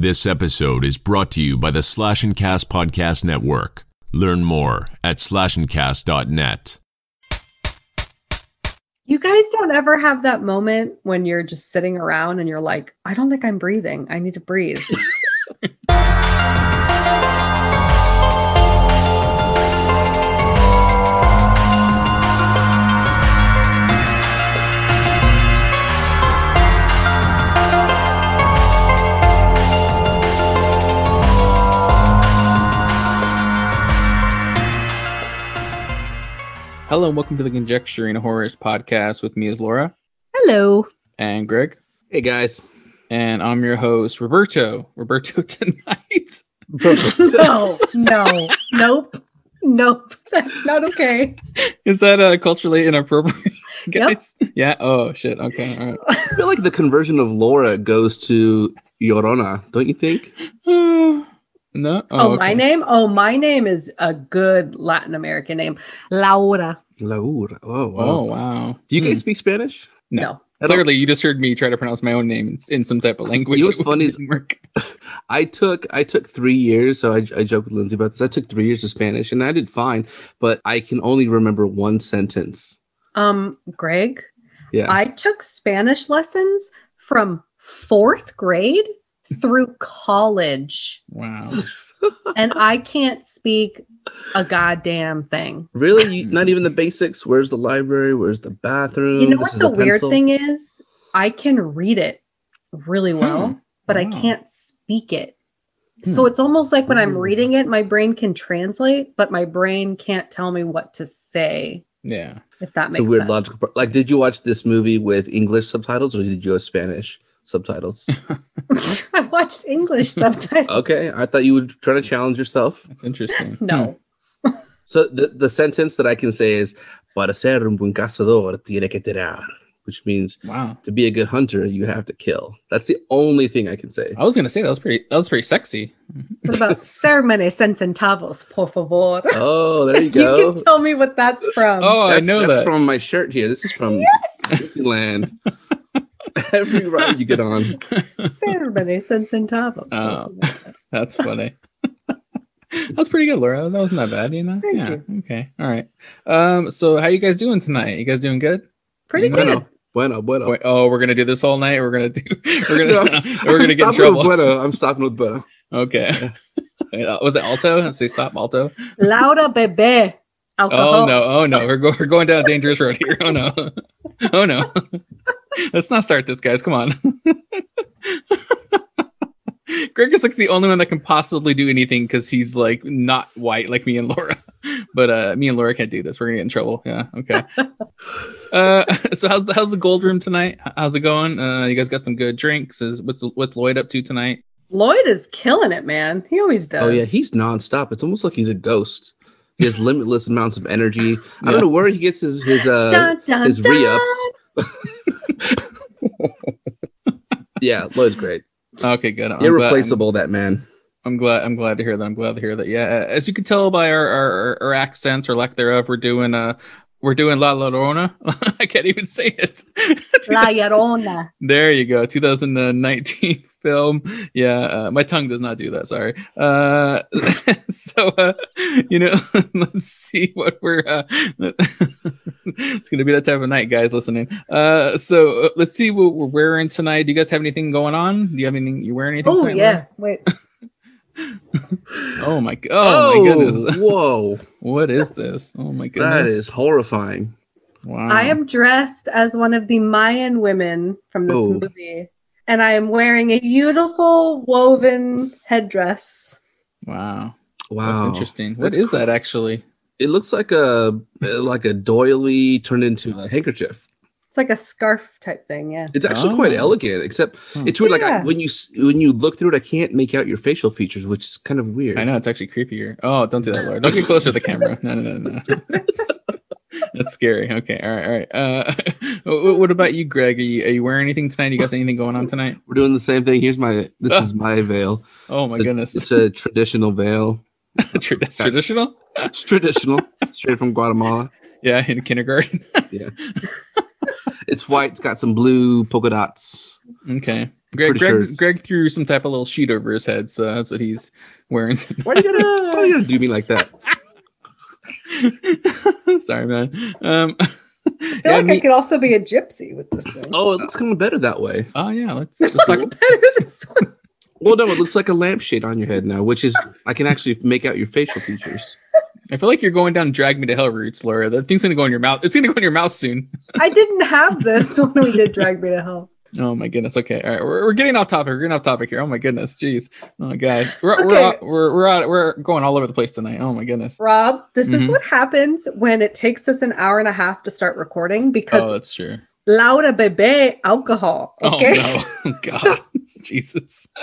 This episode is brought to you by the Slash and Cast Podcast Network. Learn more at slashandcast.net. You guys don't ever have that moment when you're just sitting around and you're like, I don't think I'm breathing. I need to breathe. Hello and welcome to the Conjecturing Horrors podcast with me is Laura Hello. and Greg. Hey guys. And I'm your host, Roberto. Roberto tonight. no, no, nope, nope. That's not okay. Is that uh, culturally inappropriate, Yep. guys? Yeah. Oh shit. Okay. All I feel like the conversion of Laura goes to Llorona, don't you think? right. no. Oh, my okay. name? Oh, my name is a good Latin American name. Laura. Laura. Oh, wow. Oh wow. Do you guys Hmm. speak Spanish? No. No. Clearly, you just heard me try to pronounce my own name in, in some type of language. You know what's funny is- work. I took I took three years, so I, I joke with Lindsay about this. I took three years of Spanish and I did fine, but I can only remember one sentence. Um, Greg, Yeah. I took Spanish lessons from fourth grade through college, Wow. and I can't speak a goddamn thing. really? You, not even the basics? Where's the library? Where's the bathroom? You know This what is the weird pencil? thing is? I can read it really well, Hmm. but I can't speak it. So it's almost like when I'm reading it, my brain can translate, but my brain can't tell me what to say. Yeah. If that It's a weird sense. logical. part. Like, did you watch this movie with English subtitles or did you have Spanish subtitles? I watched English subtitles. okay, I thought you would try to challenge yourself. That's interesting. No. So the, the sentence that I can say is para ser un buen cazador tiene que tirar, which means Hmm. Wow. to be a good hunter you have to kill. That's the only thing I can say. I was gonna say that was pretty. That was pretty sexy. What about ceremony centavos, por favor? Oh, there you go. You can tell me what that's from. Oh, that's, I know that's that. from my shirt here. This is from Disneyland. Every ride you get on. ceremony centavos. por Oh. That's funny. That's pretty good, Laura. That wasn't that bad, you know. Thank yeah. Okay. All right. Um. So, how you guys doing tonight? You guys doing good? Pretty No, good. Bueno, bueno, bueno. Wait, oh, we're gonna do this all night. We're gonna do. We're gonna. I'm- we're I'm gonna get in trouble. With bueno. I'm stopping with bueno. Okay. Uh, Was it alto? Say stop alto. Laura bebe. Alcohol. Oh no! Oh no! We're, go- we're going down a dangerous road here. Oh no! Oh no! Let's not start this, guys. Come on. Greg is like the only one that can possibly do anything because he's like not white like me and Laura. But uh me and Laura can't do this. We're gonna get in trouble. Yeah. Okay. uh so how's the how's the gold room tonight? How's it going? Uh you guys got some good drinks. Is what's what's Lloyd up to tonight? Lloyd is killing it, man. He always does. Oh yeah, he's nonstop. It's almost like he's a ghost. He has limitless amounts of energy. I don't know where he gets his his uh Dun, dun, his re-ups. yeah, Lloyd's great. Okay, good. I'm glad- Irreplaceable, that man. I'm glad. I'm glad to hear that. I'm glad to hear that. Yeah, as you can tell by our our, our accents or lack thereof, we're doing uh we're doing La Llorona. I can't even say it. La Llorona. there you go. 2019 film. Yeah, uh, my tongue does not do that. Sorry. Uh, so uh, you know, let's see what we're. Uh, it's gonna be that type of night, guys. Listening. Uh, so uh, let's see what we're wearing tonight. Do you guys have anything going on? Do you have anything? You wearing anything? Oh tonight, yeah. Wait. Oh my. God. Oh, my goodness. Whoa, What is this? Oh my goodness. that is horrifying. Wow. I am dressed as one of the Mayan women from this Oh. movie. And I am wearing a beautiful woven headdress. Wow. Wow, That's interesting. What That's is that actually? It looks like a like a doily turned into a handkerchief. It's like a scarf type thing, yeah. It's actually quite Oh. elegant, except Hmm. it's weird. Like I, when you when you look through it, I can't make out your facial features, which is kind of weird. I know it's actually creepier. Oh, don't do that, Lord. Don't get closer to the camera. No, no, no, no. That's scary. Okay. All right. All right. Uh, wh- what about you, Greg? Are you, are you wearing anything tonight? You guys anything going on tonight? We're doing the same thing. Here's my this is my veil. Oh my It's a- goodness. It's a traditional veil. Tra- that's traditional? It's traditional, straight from Guatemala. Yeah, in kindergarten. Yeah. It's white. It's got some blue polka dots. Okay. Greg, Pretty Greg, sure Greg threw some type of little sheet over his head, so that's what he's wearing. Why are you gonna, why are you gonna do me like that? Sorry, man. Um, I feel yeah, like me- I could also be a gypsy with this thing. Oh, it looks kind of better that way. oh yeah, let's. It looks talk- better this way. Well, no, it looks like a lampshade on your head now, which is I can actually make out your facial features. I feel like you're going down drag me to hell routes, Laura. That thing's gonna go in your mouth. It's gonna go in your mouth soon. I didn't have this when we did Drag Me to Hell. Oh my goodness. Okay. All right. We're, we're getting off topic. We're getting off topic here. Oh my goodness. Jeez. Oh my god. We're we're out- we're we're out, we're going all over the place tonight. Oh my goodness. Rob, this is Mhm. what happens when it takes us an hour and a half to start recording Oh, because that's true. Laura Bebe alcohol. Okay. Oh no. God. So- Jesus.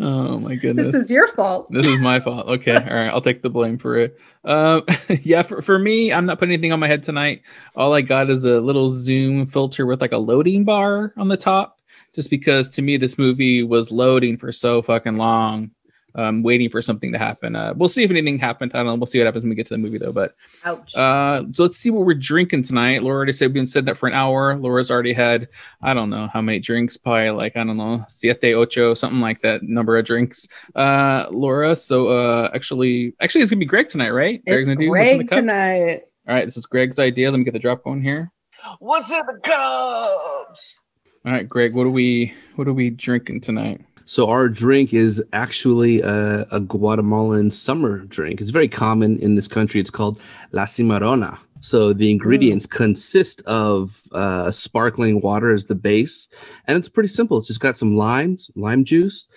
oh my goodness. this is your fault. This is my fault. Okay. All right. I'll take the blame for it. Um, yeah, for, for me, I'm not putting anything on my head tonight. All I got is a little zoom filter with like a loading bar on the top, just because to me, this movie was loading for so fucking long. Um, waiting for something to happen. Uh, we'll see if anything happened. I don't know. We'll see what happens when we get to the movie though. But Ouch. uh, so let's see what we're drinking tonight. Laura already said we've been sitting up for an hour. Laura's already had, I don't know how many drinks, probably like, I don't know, siete, ocho, something like that number of drinks. Uh, Laura, so uh, actually, actually, it's gonna be Greg tonight, right? it's gonna do what's in the Greg cups? tonight. All right, this is Greg's idea. Let me get the drop going here. What's in the cups? All right, Greg, what are we, what are we drinking tonight? So our drink is actually a, a Guatemalan summer drink. It's very common in this country. It's called La Cimarrona. So the ingredients consist of uh, sparkling water as the base, and it's pretty simple. It's just got some limes, lime juice.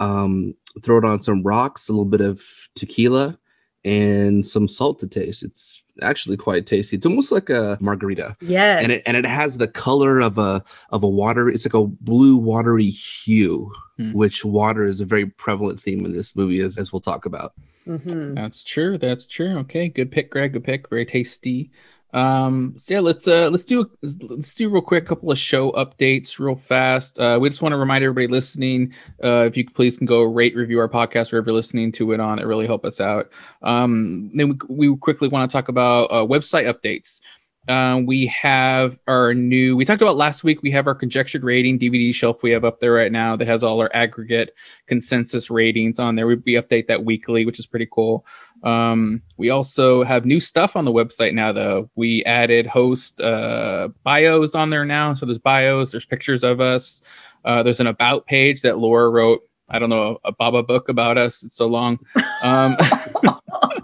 Um, throw it on some rocks, a little bit of tequila, and some salt to taste. It's actually quite tasty. It's almost like a margarita Yes. and it and it has the color of a of a water it's like a blue watery hue Hmm. which water is a very prevalent theme in this movie as, as we'll talk about Mhm. That's true. That's true. Okay, good pick, Greg. Good pick. Very tasty. Um, so yeah, let's uh let's do let's do real quick a couple of show updates real fast. Uh, we just want to remind everybody listening, uh, if you please can go rate review our podcast wherever you're listening to it on. It really help us out. Um, then we, we quickly want to talk about uh, website updates. Uh, we have our new. We talked about last week. We have our conjectured rating DVD shelf we have up there right now that has all our aggregate consensus ratings on there. We update that weekly, which is pretty cool. Um, we also have new stuff on the website now, though. We added host uh, bios on there now. So there's bios, there's pictures of us. Uh, there's an about page that Laura wrote. I don't know a Babadook about us. It's so long. Um,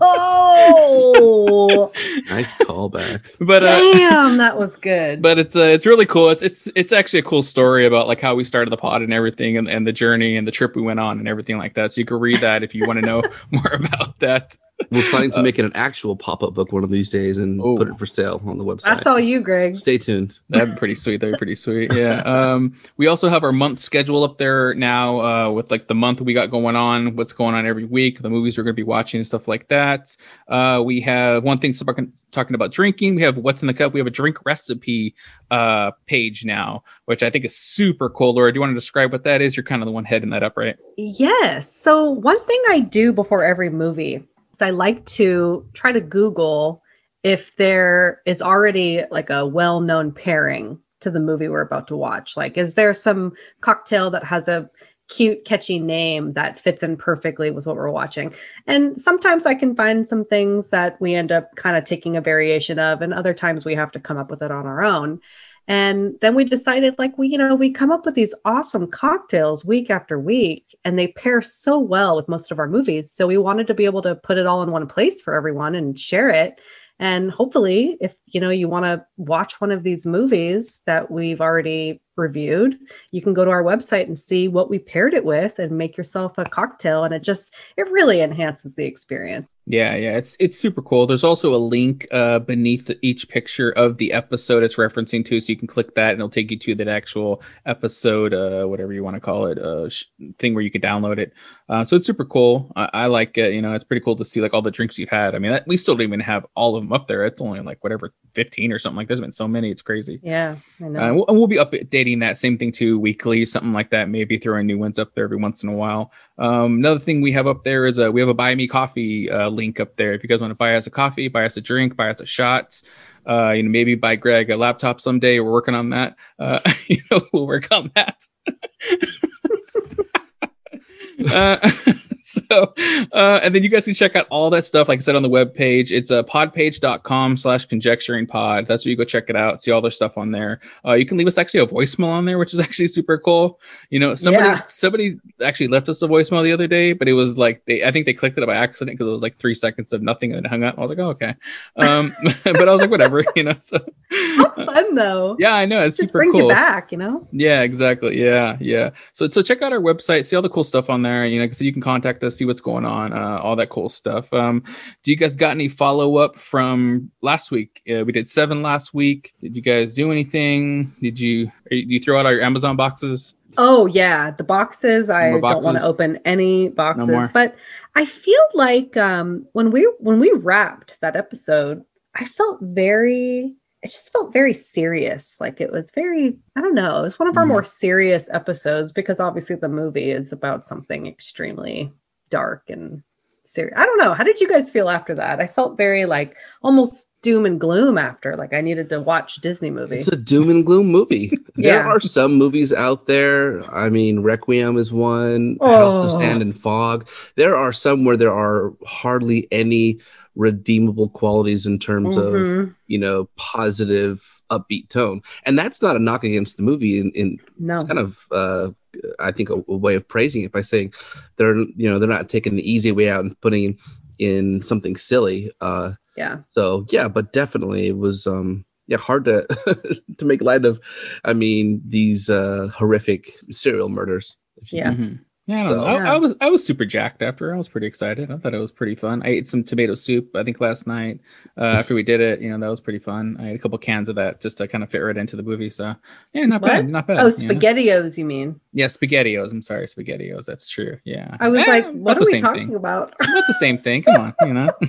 Oh, nice callback but uh, damn, that was good. but it's uh, it's really cool. It's it's it's actually a cool story about like how we started the pod and everything, and, and the journey and the trip we went on and everything like that. So you can read that if you want to know more about that. We're planning to Uh, make it an actual pop-up book one of these days and Oh. put it for sale on the website That's all you, Greg. stay tuned That'd be pretty sweet. That'd be pretty sweet. Yeah. Um, we also have our month schedule up there now uh, with like the month we got going on, what's going on every week, the movies we're going to be watching and stuff like that. Uh, we have one thing talking talking about drinking. We have what's in the cup. We have a drink recipe uh, page now, which I think is super cool. Laura, do you want to describe what that is? You're kind of the one heading that up, right? Yes. So one thing I do before every movie is I like to try to Google if there is already like a well-known pairing to the movie we're about to watch. Like, is there some cocktail that has a cute, catchy name that fits in perfectly with what we're watching? And sometimes I can find some things that we end up kind of taking a variation of, and other times we have to come up with it on our own. And then we decided, like, we, you know, we come up with these awesome cocktails week after week, and they pair so well with most of our movies. So we wanted to be able to put it all in one place for everyone and share it. And hopefully, if you know you want to watch one of these movies that we've already reviewed, you can go to our website and see what we paired it with and make yourself a cocktail. And it just it really enhances the experience. Yeah, yeah, it's it's super cool. There's also a link uh, beneath each picture of the episode it's referencing to, so you can click that and it'll take you to that actual episode, uh, whatever you want to call it, uh, sh- thing where you can download it. Uh, so it's super cool. I, I like it. You know, it's pretty cool to see like all the drinks you've had. I mean, that, we still don't even have all of them up there. It's only like whatever 15 or something like. There's been so many. It's crazy. Yeah, I know. Uh, and we'll, and we'll be updating that same thing too weekly, something like that. Maybe throwing new ones up there every once in a while. Um, another thing we have up there is a we have a buy me coffee uh, link up there. If you guys want to buy us a coffee, buy us a drink, buy us a shot. Uh, you know, maybe buy Greg a laptop someday. We're working on that. Uh, you know, we'll work on that. uh, so uh, and then you guys can check out all that stuff like i said on the web page it's uh, podpage.com slash conjecturing pod that's where you go check it out see all their stuff on there uh, you can leave us actually a voicemail on there which is actually super cool you know somebody Yeah. somebody actually left us a voicemail the other day but it was like they i think they clicked it by accident because it was like three seconds of nothing and then hung up i was like oh okay um but i was like whatever you know so How fun though. yeah i know it's Just super brings cool you back, you know? yeah, exactly. Yeah, yeah. So so check out our website, see all the cool stuff on there. You know, so you can contact us, see what's going on, uh, all that cool stuff. Um, do you guys got any follow up from last week? Uh, we did seven last week. Did you guys do anything? Did you you- do you throw out all your Amazon boxes? Oh yeah, the boxes. I more don't want to open any boxes, more? but I feel like um, when we when we wrapped that episode, I felt very. It just felt very serious. Like it was very. I don't know. It was one of our Mhm. more serious episodes because obviously the movie is about something extremely dark and serious. I don't know. How did you guys feel after that? I felt very like almost doom and gloom after. Like I needed to watch Disney movie. It's a doom and gloom movie. There are some movies out there. I mean, Requiem is one, House of Oh. Sand and Fog. There are some where there are hardly any redeemable qualities in terms of Mhm. you know positive upbeat tone and that's not a knock against the movie in, in no. it's kind of uh i think a, a way of praising it by saying they're you know they're not taking the easy way out and putting in something silly uh yeah. so yeah but definitely it was um yeah hard to to make light of i mean these uh horrific serial murders if you- Yeah. Mhm. Yeah, I, don't So- know. I, I was I was super jacked after. I was pretty excited. I thought it was pretty fun. I ate some tomato soup. I think last night uh, after we did it. You know that was pretty fun. I had a couple cans of that just to kind of fit right into the movie. So yeah, not What? bad, not bad. Oh, you know? spaghettios, you mean? Yeah, spaghettios. I'm sorry, spaghettios. That's true. Yeah. I was Eh, like, what are we talking thing. about? Not the same thing. Come on, you know.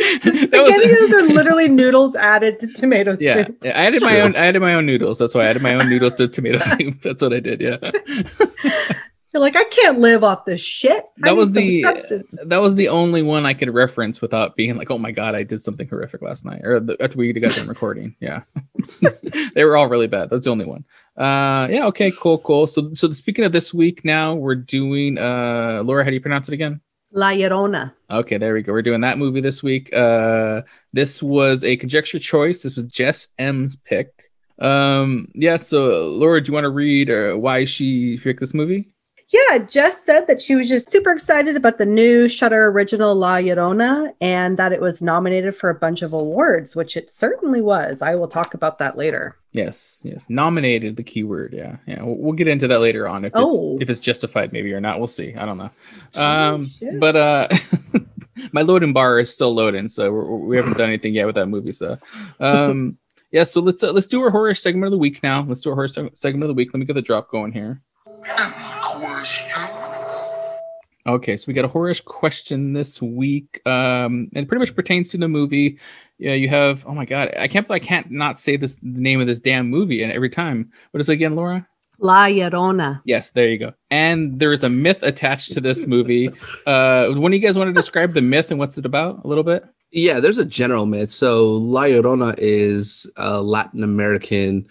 Spaghettios are literally noodles added to tomato yeah, soup. yeah, I added my True. own. I added my own noodles. That's why I added my own noodles to tomato soup. That's what I did. Yeah. You're like, I can't live off this shit. That was the substance. that was the only one I could reference without being like, oh my god, I did something horrific last night, or the, after we got done recording. Yeah, they were all really bad. That's the only one. Uh, yeah, okay, cool, cool. So, so speaking of this week, now we're doing. Uh, Laura, how do you pronounce it again? La Llorona. Okay, there we go. We're doing that movie this week. Uh, this was a conjecture choice. This was Jess M's pick. Um, yeah. So, Laura, do you want to read uh, why she picked this movie? Yeah, Jess said that she was just super excited about the new Shudder original La Llorona and that it was nominated for a bunch of awards, which it certainly was. I will talk about that later. Yes, yes. Nominated the keyword. Yeah, yeah. We'll, we'll get into that later on if Oh. it's if it's justified maybe or not. We'll see. I don't know. Oh, Um, shit. but uh, my loading bar is still loading, so we're, we haven't done anything yet with that movie. So, um, yeah. So let's uh, let's do our horror segment of the week now. Let's do our horror seg- segment of the week. Let me get the drop going here. Okay, so we got a horror question this week, um, and it pretty much pertains to the movie. Yeah, you have. Oh my god, I can't. I can't not say this the name of this damn movie, and every time. What is it again, Laura? La Llorona. Yes, there you go. And there's a myth attached to this movie. Uh, one of you guys want to describe the myth and what's it about a little bit? Yeah, there's a general myth. So La Llorona is uh, Latin American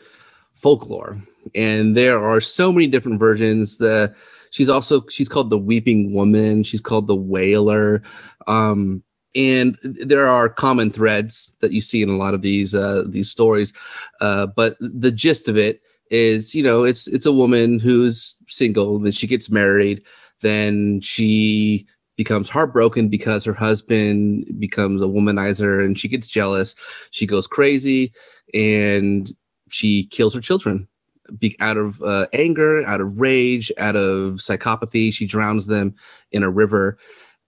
folklore, and there are so many different versions. The she's also she's called the Weeping Woman. She's called the Wailer. Um, and there are common threads that you see in a lot of these uh, these stories, uh, but the gist of it is, you know, it's it's a woman who's single, then she gets married, then she becomes heartbroken because her husband becomes a womanizer and she gets jealous. She goes crazy and she kills her children be, out of uh, anger, out of rage, out of psychopathy. She drowns them in a river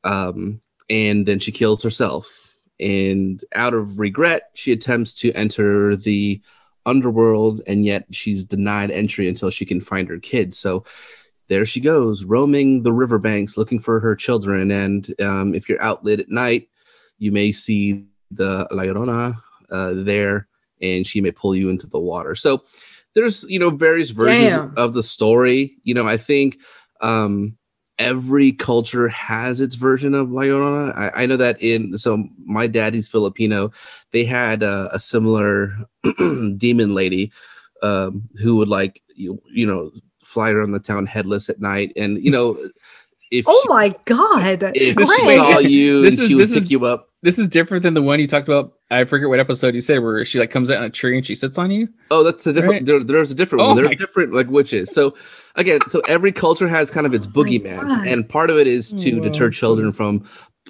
um, and then she kills herself. And out of regret, she attempts to enter the underworld and yet she's denied entry until she can find her kids. So there she goes, roaming the riverbanks looking for her children. And um, if you're out late at night, you may see the La Llorona uh, there, and she may pull you into the water. So there's you know various versions Damn. of the story. You know, I think um every culture has its version of La Llorona. I, I know that in so my daddy's Filipino, they had a, a similar demon lady um, who would like you you know fly around the town headless at night, and you know if Oh she, my god. if This- she saw you This and is- she would pick is- you up. This is different than the one you talked about. I forget what episode you said where she like comes out on a tree and she sits on you. Oh, that's a different. Right. There, there's a different Oh one. There are different like witches. So again, so every culture has kind of its Oh boogeyman, God. and part of it is to Oh. deter children from,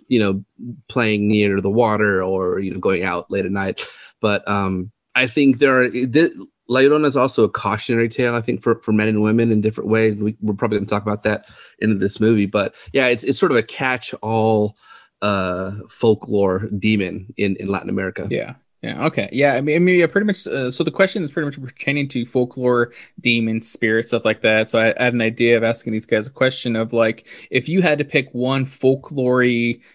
you know, playing near the water or you know going out late at night. But um, I think there are. Th- La Llorona is also a cautionary tale. I think for, for men and women in different ways. We, we're probably going to talk about that in this movie. But yeah, it's it's sort of a catch-all uh folklore demon in in Latin America. Yeah. Yeah. Okay. Yeah. I mean, I mean, yeah, pretty much. Uh, so the question is pretty much pertaining to folklore, demons, spirits, stuff like that. So I, I had an idea of asking these guys a question of like, if you had to pick one folklore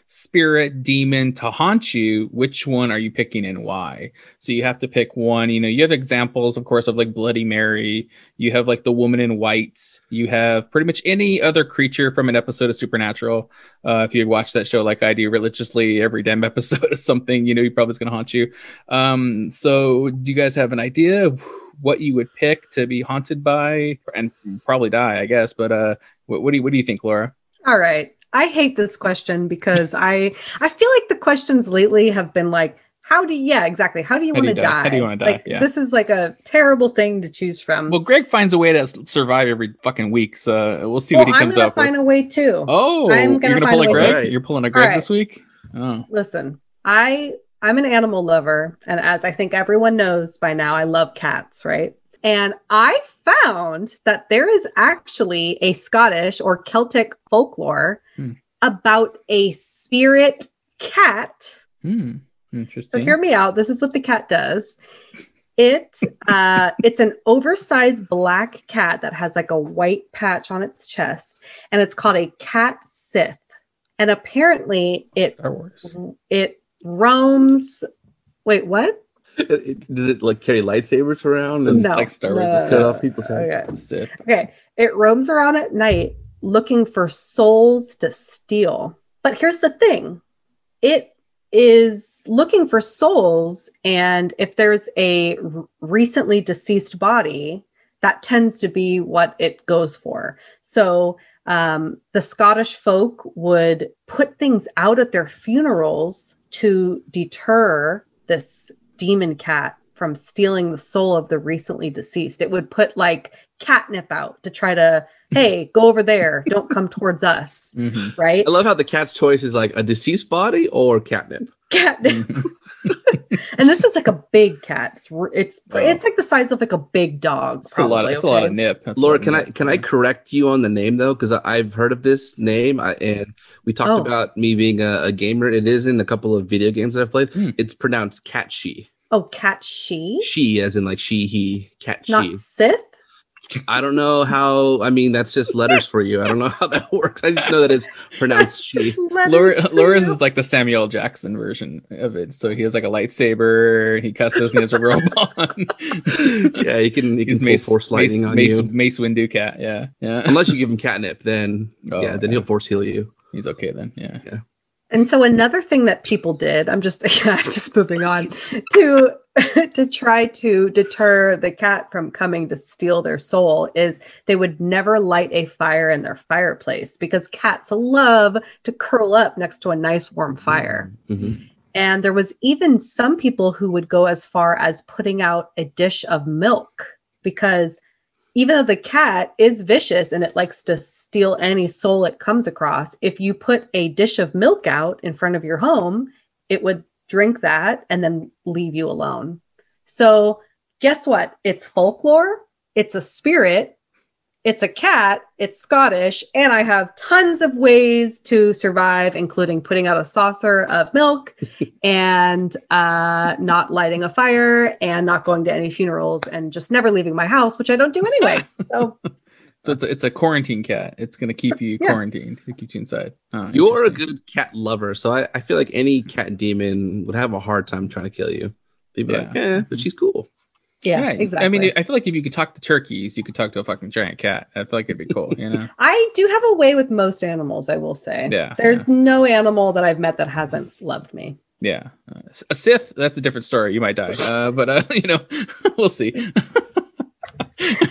spirit, demon to haunt you, which one are you picking and why? So you have to pick one. You know, you have examples, of course, of like Bloody Mary. You have like the woman in white. You have pretty much any other creature from an episode of Supernatural. Uh, if you had watched that show like I do religiously, every damn episode of something, you know, he probably is going to haunt you. Um, so do you guys have an idea of what you would pick to be haunted by and probably die, I guess? But uh, what, what do you what do you think, Laura? All right. I hate this question because I I feel like the questions lately have been like, how do you, yeah, exactly. How do you want to die? die? How do you wanna die? Like Yeah. this is like a terrible thing to choose from. Well, Greg finds a way to survive every fucking week, so we'll see Well, what he I'm comes gonna up find with. a way too. Oh, I'm you're gonna gonna find pull a a way Greg? to- You're pulling a Greg right. this week? Oh, Listen, I I'm an animal lover, and as I think everyone knows by now, I love cats, right? And I found that there is actually a Scottish or Celtic folklore Hmm. about a spirit cat. hmm. So hear me out. This is what the cat does. It uh it's an oversized black cat that has like a white patch on its chest, and it's called a cat sith. And apparently it it roams. Wait, what? Does it like carry lightsabers around and It's No, like Star Wars. no, the no, set off people's heads? Okay. Okay. It roams around at night looking for souls to steal. But here's the thing it is looking for souls. And if there's a recently deceased body, that tends to be what it goes for. So um, the Scottish folk would put things out at their funerals to deter this demon cat from stealing the soul of the recently deceased. It would put like catnip out to try to, hey, go over there, don't come towards us, Mhm. right? I love how the cat's choice is like a deceased body or catnip. Catnip. Mhm. and this is like a big cat. It's it's, Oh. it's like the size of like a big dog. It's a lot. Of, probably, it's a lot of nip. That's Laura, lot of can I nip. can I correct you on the name though? Because I've heard of this name, I, and we talked Oh. about me being a, a gamer. It is in a couple of video games that I've played. Hmm. It's pronounced cat she. Oh, cat she, She, as in like she, he, cat she. not Sith. I don't know how. I mean, that's just letters for you. I don't know how that works. I just know that it's pronounced she. Letters Laura, Laura's is like the Samuel Jackson version of it. So he has like a lightsaber. He cusses and he has a robe on. yeah, he can. He can He's pull Mace, force lightning Mace, on Mace, you. Mace Windu cat. Yeah, yeah. Unless you give him catnip, then Oh, yeah, then yeah. he'll force heal you. He's okay then. Yeah. And so another thing that people did, I'm just I'm just moving on to to try to deter the cat from coming to steal their soul is they would never light a fire in their fireplace because cats love to curl up next to a nice warm fire. Mhm. And there was even some people who would go as far as putting out a dish of milk because even though the cat is vicious and it likes to steal any soul it comes across, if you put a dish of milk out in front of your home, it would drink that and then leave you alone. So, guess what? It's folklore, it's a spirit, it's a cat, it's Scottish, and I have tons of ways to survive, including putting out a saucer of milk and uh, not lighting a fire and not going to any funerals and just never leaving my house, which I don't do anyway. So, So it's a, it's a quarantine cat. It's gonna keep you yeah. quarantined. To keep you inside. Oh, You're a good cat lover, so I, I feel like any cat demon would have a hard time trying to kill you. They'd be like, Yeah. eh, but she's cool. Yeah, Right. exactly. I mean, I feel like if you could talk to turkeys, you could talk to a fucking giant cat. I feel like it'd be cool, you know? I do have a way with most animals, I will say. Yeah, There's no animal that I've met that hasn't loved me. yeah. Uh, a Sith, that's a different story. You might die. Uh, but, uh, you know, we'll see.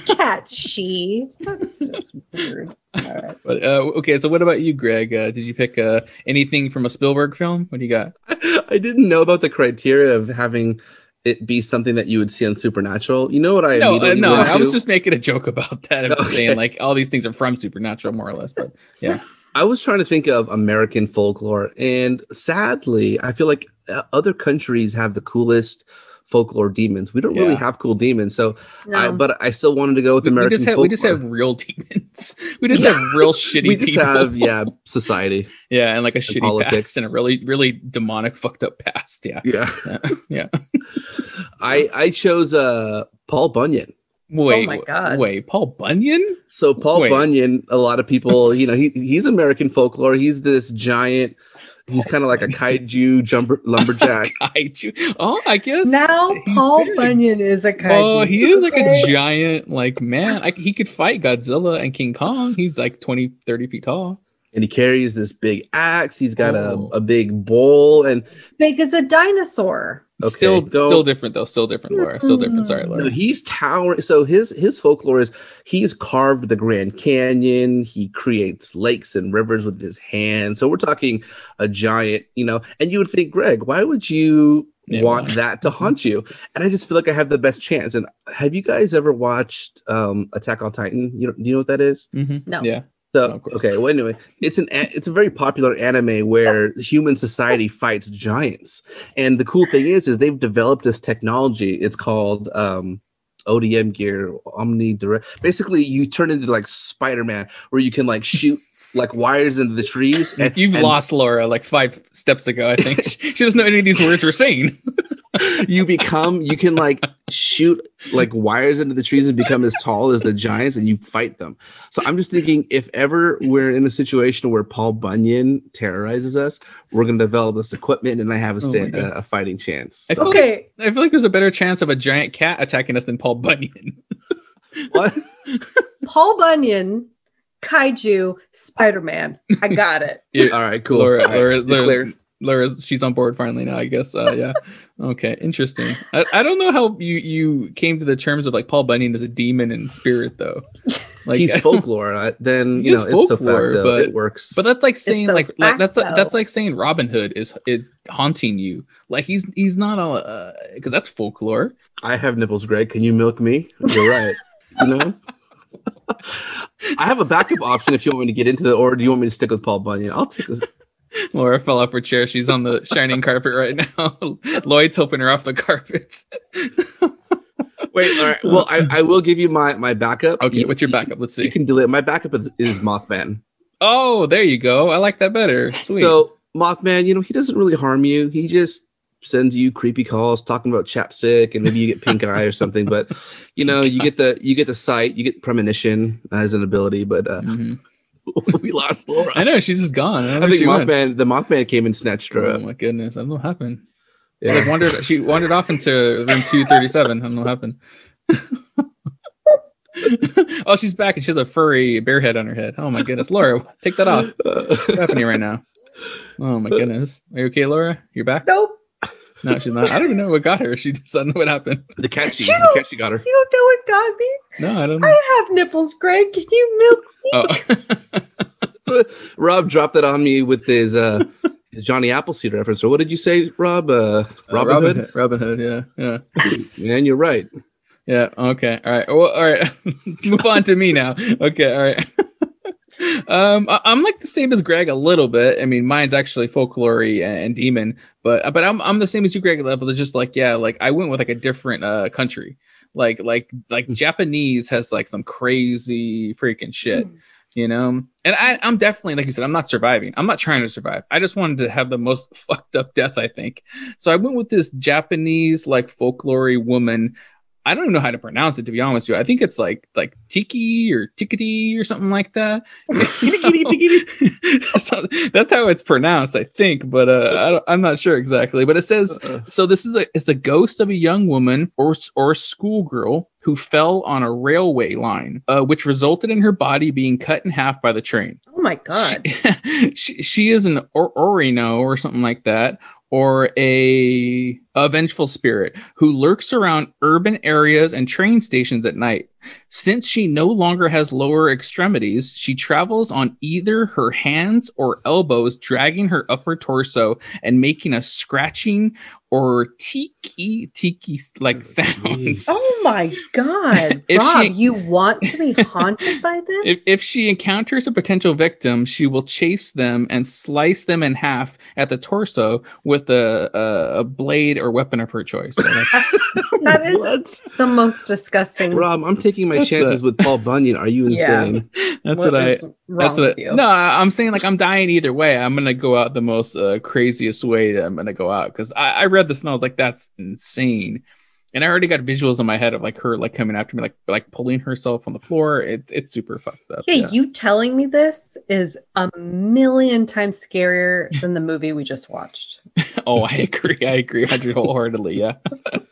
Cat she. That's just weird. All right. But, uh, okay, so what about you, Greg? Uh, did you pick uh, anything from a Spielberg film? What do you got? I didn't know about the criteria of having it be something that you would see on Supernatural. You know what I no, uh, no, I was just making a joke about that. I'm Okay. saying, like, all these things are from Supernatural, more or less. But yeah, I was trying to think of American folklore, and sadly, I feel like uh, other countries have the coolest folklore demons. We don't really have cool demons, so I, but I still wanted to go with we, we American just have we just have real demons. We just Yeah. have real shitty we just people. have yeah society. yeah, and like a shitty politics. past and a really, really demonic, fucked up past. Yeah, Yeah, yeah. I I chose uh Paul Bunyan. Wait, my God. wait, Paul Bunyan? So Paul Wait. Bunyan, a lot of people, you know, he he's American folklore. He's this giant. He's kind of like a kaiju jumper lumberjack. Kaiju. Oh, I guess now Paul big. Bunyan is a kaiju. Oh, he is like a giant, like man. I, he could fight Godzilla and King Kong. He's like 20, 30 feet tall. and he carries this big axe. He's got Oh. a, a big bowl, and big as a dinosaur. Okay, still, don't- still different though. Still different, Laura. Still different. Sorry, Laura. no, he's towering. So his his folklore is he's carved the Grand Canyon. He creates lakes and rivers with his hands. So we're talking a giant, you know. And you would think, Greg, why would you Yeah, want why? that to haunt you? And I just feel like I have the best chance. And have you guys ever watched um Attack on Titan? You know, do you know what that is? Mm-hmm. No. Yeah. So okay, well anyway, it's an a- it's a very popular anime where human society fights giants, and the cool thing is, is they've developed this technology. It's called um, ODM gear, Omni Direct. Basically, you turn into like Spider Man, where you can like shoot like wires into the trees. And You've and lost Laura like five steps ago. I think she she doesn't know any of these words we're saying. You become you can like shoot like wires into the trees and become as tall as the giants, and you fight them. So I'm just thinking, if ever we're in a situation where Paul Bunyan terrorizes us, we're gonna develop this equipment, and I have a, Oh stand, God. a, a fighting chance. So, Okay, I feel like there's a better chance of a giant cat attacking us than Paul Bunyan. what? Paul Bunyan, kaiju, Spider Man. I got it. All right, cool. Laura, All right, Laura, you're Laura's, she's on board finally now. I guess. Uh, yeah. okay. Interesting. I, I don't know how you you came to the terms of like Paul Bunyan as a demon and spirit though. Like He's folklore. uh, Then you is know it's a folklore, fact. but- it works. But that's like saying a like, like that's like, that's like saying Robin Hood is is haunting you. Like he's he's not a because that's folklore. I have nipples, Greg. Can you milk me? You're right. you know. I have a backup option if you want me to get into it, or do you want me to stick with Paul Bunyan? I'll take this. Laura fell off her chair. She's on the shining carpet right now. Lloyd's helping her off the carpet. Wait, all right. Well, I, I will give you my my backup. Okay, You- what's your backup? Let's see. You can delete. My backup is- Mothman. Oh, there you go. I like that better. Sweet. So Mothman, you know, he doesn't really harm you. He just sends you creepy calls talking about chapstick and maybe you get pink eye or something. But you know, you get the you get the sight, you get premonition as an ability. But uh, Mhm. we lost Laura. I know she's just gone. I, I think she went. Mothman, the Mothman came and snatched her Oh up. my goodness! I don't know what happened. She, Yeah. like wandered. She wandered off into room two thirty seven. I don't know what happened. oh, she's back and she has a furry bear head on her head. Oh my goodness, Laura, take that off. What's happening right now? Oh my goodness. Are you okay, Laura? You're back? Nope. No, she's not. I don't even know what got her. She just I don't know what happened. the cat she, the cat she got her. You don't know what got me? No, I don't know. I have nipples, Greg. Can you milk me? Oh. So Rob dropped it on me with his uh his Johnny Appleseed reference. Or what did you say, Rob? Uh, Robin, Uh, Hood. Robin Hood, yeah, yeah. and you're right. Yeah. Okay. All right. Well, all right. Let's move on to me now. Okay. All right. Um, I- I'm like the same as Greg a little bit. I mean, mine's actually folklore and, and demon, but but I'm I'm the same as you, Greg. Level. It's just like yeah, like I went with like a different uh country. Like like like Japanese has like some crazy freaking shit. You know, and I, I'm definitely like you said, I'm not surviving. I'm not trying to survive. I just wanted to have the most fucked up death, I think. So I went with this Japanese like folklore woman I don't even know how to pronounce it to be honest with you. I think it's like like tiki or tikiti or something like that. So that's how it's pronounced, I think, but uh, I don't, I'm not sure exactly. But it says Uh-uh. so. This is a it's a ghost of a young woman or or a schoolgirl who fell on a railway line, uh, which resulted in her body being cut in half by the train. Oh my god. She, she, she is an or- Orino or something like that, or a, a vengeful spirit who lurks around urban areas and train stations at night. Since she no longer has lower extremities, she travels on either her hands or elbows, dragging her upper torso and making a scratching or tiki tiki like oh, sounds. Oh my god. If Rob, she- you want to be haunted by this? If, if she encounters a potential victim, she will chase them and slice them in half at the torso with a, a, a blade or weapon of her choice. So that's- what? the most disgusting. Rob, I'm taking my That's chances a- with Paul Bunyan. Are you Yeah. insane? that's what, I. is wrong That's what. with you? No, I- I'm saying like I'm dying either way. I'm gonna go out the most uh, craziest way that I'm gonna go out because I, I read this and I was like, that's insane. And I already got visuals in my head of like her like coming after me, like like pulling herself on the floor. It's it's super fucked up. Yeah, you telling me this is a million times scarier than the movie we just watched. Oh, I agree. I agree. Hundred wholeheartedly. Yeah.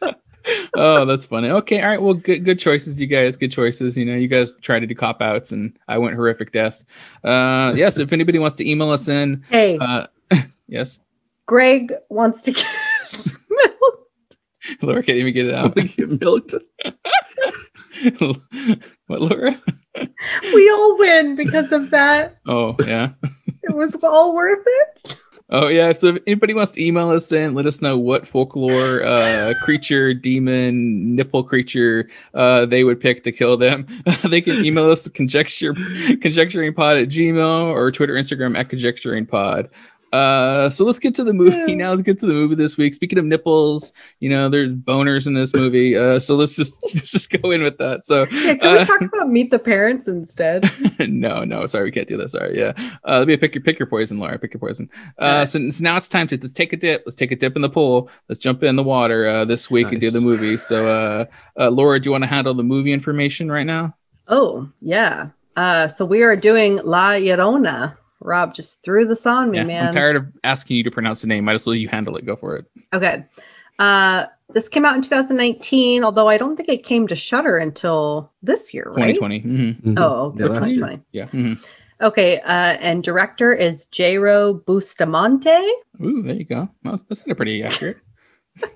oh, that's funny. Okay. All right. Well, good good choices, you guys. Good choices. You know, you guys tried to do cop outs, and I went horrific death. Uh, yes. if anybody wants to email us in, Hey, uh, yes. Greg wants to. Laura can't even get it out. gonna get milked. what, Laura? We all win because of that. Oh, yeah. It was all worth it. Oh yeah. So if anybody wants to email us in, let us know what folklore uh creature, demon, nipple creature uh they would pick to kill them. they can email us to conjecture conjecturingpod at gmail or Twitter, Instagram at conjecturingpod. Uh so let's get to the movie Yeah. now. Let's get to the movie this week. Speaking of nipples, you know, there's boners in this movie. Uh so let's just let's just go in with that. So Yeah, can we uh, talk about Meet the Parents instead? no, no, sorry, we can't do that. Sorry, yeah. Uh, let me pick your pick your poison, Laura. Pick your poison. Uh, Alright. so, so now it's time to let's take a dip. Let's take a dip in the pool. Let's jump in the water uh, this week and do the movie. So, uh, uh, Laura, do you want to handle the movie information right now? Oh, yeah. Uh, so we are doing La Llorona. Rob just threw this on me, Yeah, man. I'm tired of asking you to pronounce the name. Might as well you handle it. Go for it. Okay. Uh, this came out in 2019, although I don't think it came to Shudder until this year, right? 2020. hmm Mhm. Oh, okay, Yeah, last year. 2020. Yeah. mhm. Okay, uh, and director is Jairo Bustamante. Ooh, there you go. Well, that's that's pretty accurate.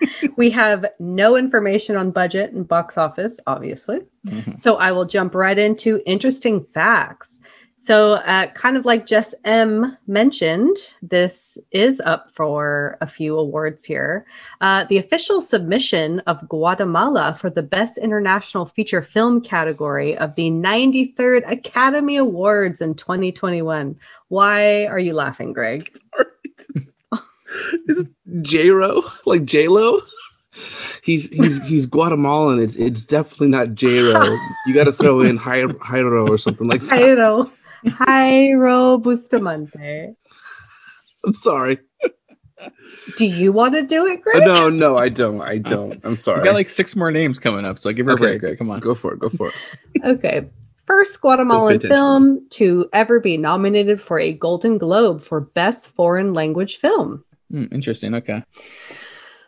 We have no information on budget and box office, obviously. Mhm. So I will jump right into interesting facts. So, uh, kind of like Jess M mentioned, this is up for a few awards here. Uh, the official submission of Guatemala for the Best International Feature Film category of the 93rd Academy Awards in 2021. Why are you laughing, Greg? Is J-Ro? Like J-Lo? He's he's he's Guatemalan. It's it's definitely not J-Ro. You got to throw in Jairo or something like that. Jairo, Jairo Bustamante. I'm sorry. Do you want to do it, Greg? No, no, I don't. I don't. I'm sorry. We sorry. got like six more names coming up, so give her Okay. a break. Greg. Come on. go for it. Go for it. Okay. First Guatemalan film to ever be nominated for a Golden Globe for Best Foreign Language Film. Hmm, interesting. Okay.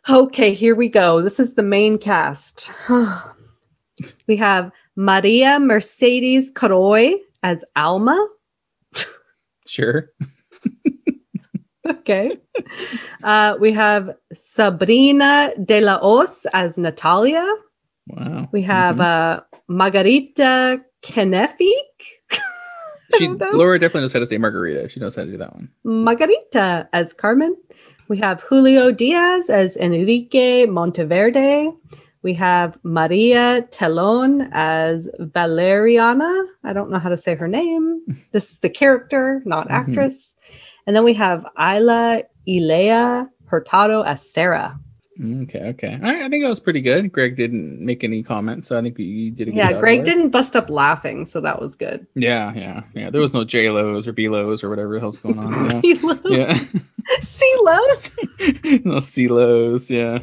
Okay, here we go. This is the main cast. we have Maria Mercedes Caroy as Alma. Sure. Okay. Uh, we have Sabrina de la Hoz as Natalia. Wow. We have Mhm. uh, Margarita Kenefic. she. Laura definitely knows how to say margarita. She knows how to do that one. Margarita as Carmen. We have Julio Diaz as Enrique Monteverde. We have Maria Telon as Valeriana. I don't know how to say her name. This is the character, not Mhm. actress. And then we have Isla Ilea Hurtado as Sarah. Okay, okay. All right, I think that was pretty good. Greg didn't make any comments, so I think you did a good Yeah, Greg didn't bust up laughing, so that was good. Yeah, yeah, yeah. There was no J Lo's or B Lo's or whatever the hell's going on. Silos. Yeah, Silos? yeah. no C Lo's. Yeah,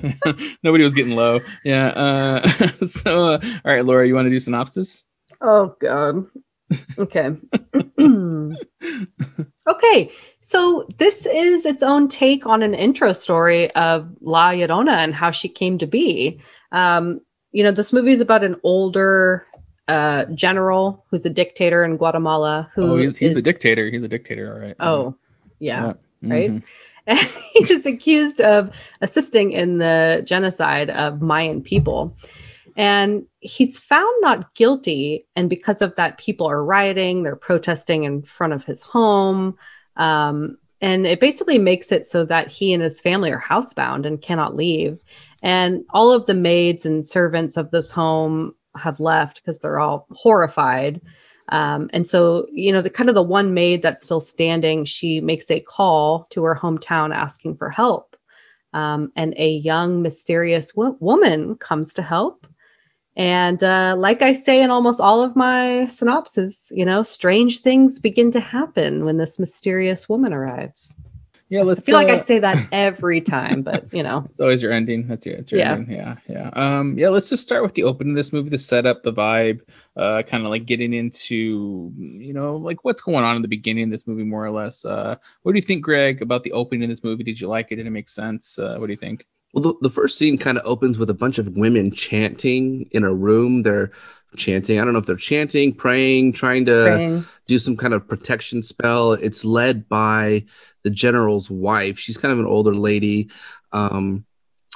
nobody was getting low. Yeah. Uh, so, uh, all right, Laura, you want to do synopsis? Oh god. Okay. okay. So this is its own take on an intro story of La Llorona and how she came to be. Um, you know, this movie is about an older uh, general who's a dictator in Guatemala. Who oh, he's, he's a dictator. He's a dictator. All right. Oh, yeah. Yeah. right? Mhm. And he is accused of assisting in the genocide of Mayan people. And he's found not guilty. And because of that, people are rioting, they're protesting in front of his home. Um, and it basically makes it so that he and his family are housebound and cannot leave. And all of the maids and servants of this home have left because they're all horrified. Um, and so, you know, the kind of the one maid that's still standing, she makes a call to her hometown asking for help. Um, and a young, mysterious wo- woman comes to help. And uh, like I say in almost all of my synopses, you know, strange things begin to happen when this mysterious woman arrives. Yeah, I feel like I uh, say that every time, but you know, It's always your ending. That's your, that's your Yeah. ending. Yeah, yeah. Um, yeah. Let's just start with the opening of this movie, the setup, the vibe, uh, kind of like getting into, you know, like what's going on in the beginning of this movie, more or less. Uh, what do you think, Greg, about the opening of this movie? Did you like it? Did it make sense? Uh, what do you think? Well, the, the first scene kind of opens with a bunch of women chanting in a room. They're chanting. I don't know if they're chanting, praying, trying to praying. do some kind of protection spell. It's led by the general's wife. She's kind of an older lady. Um,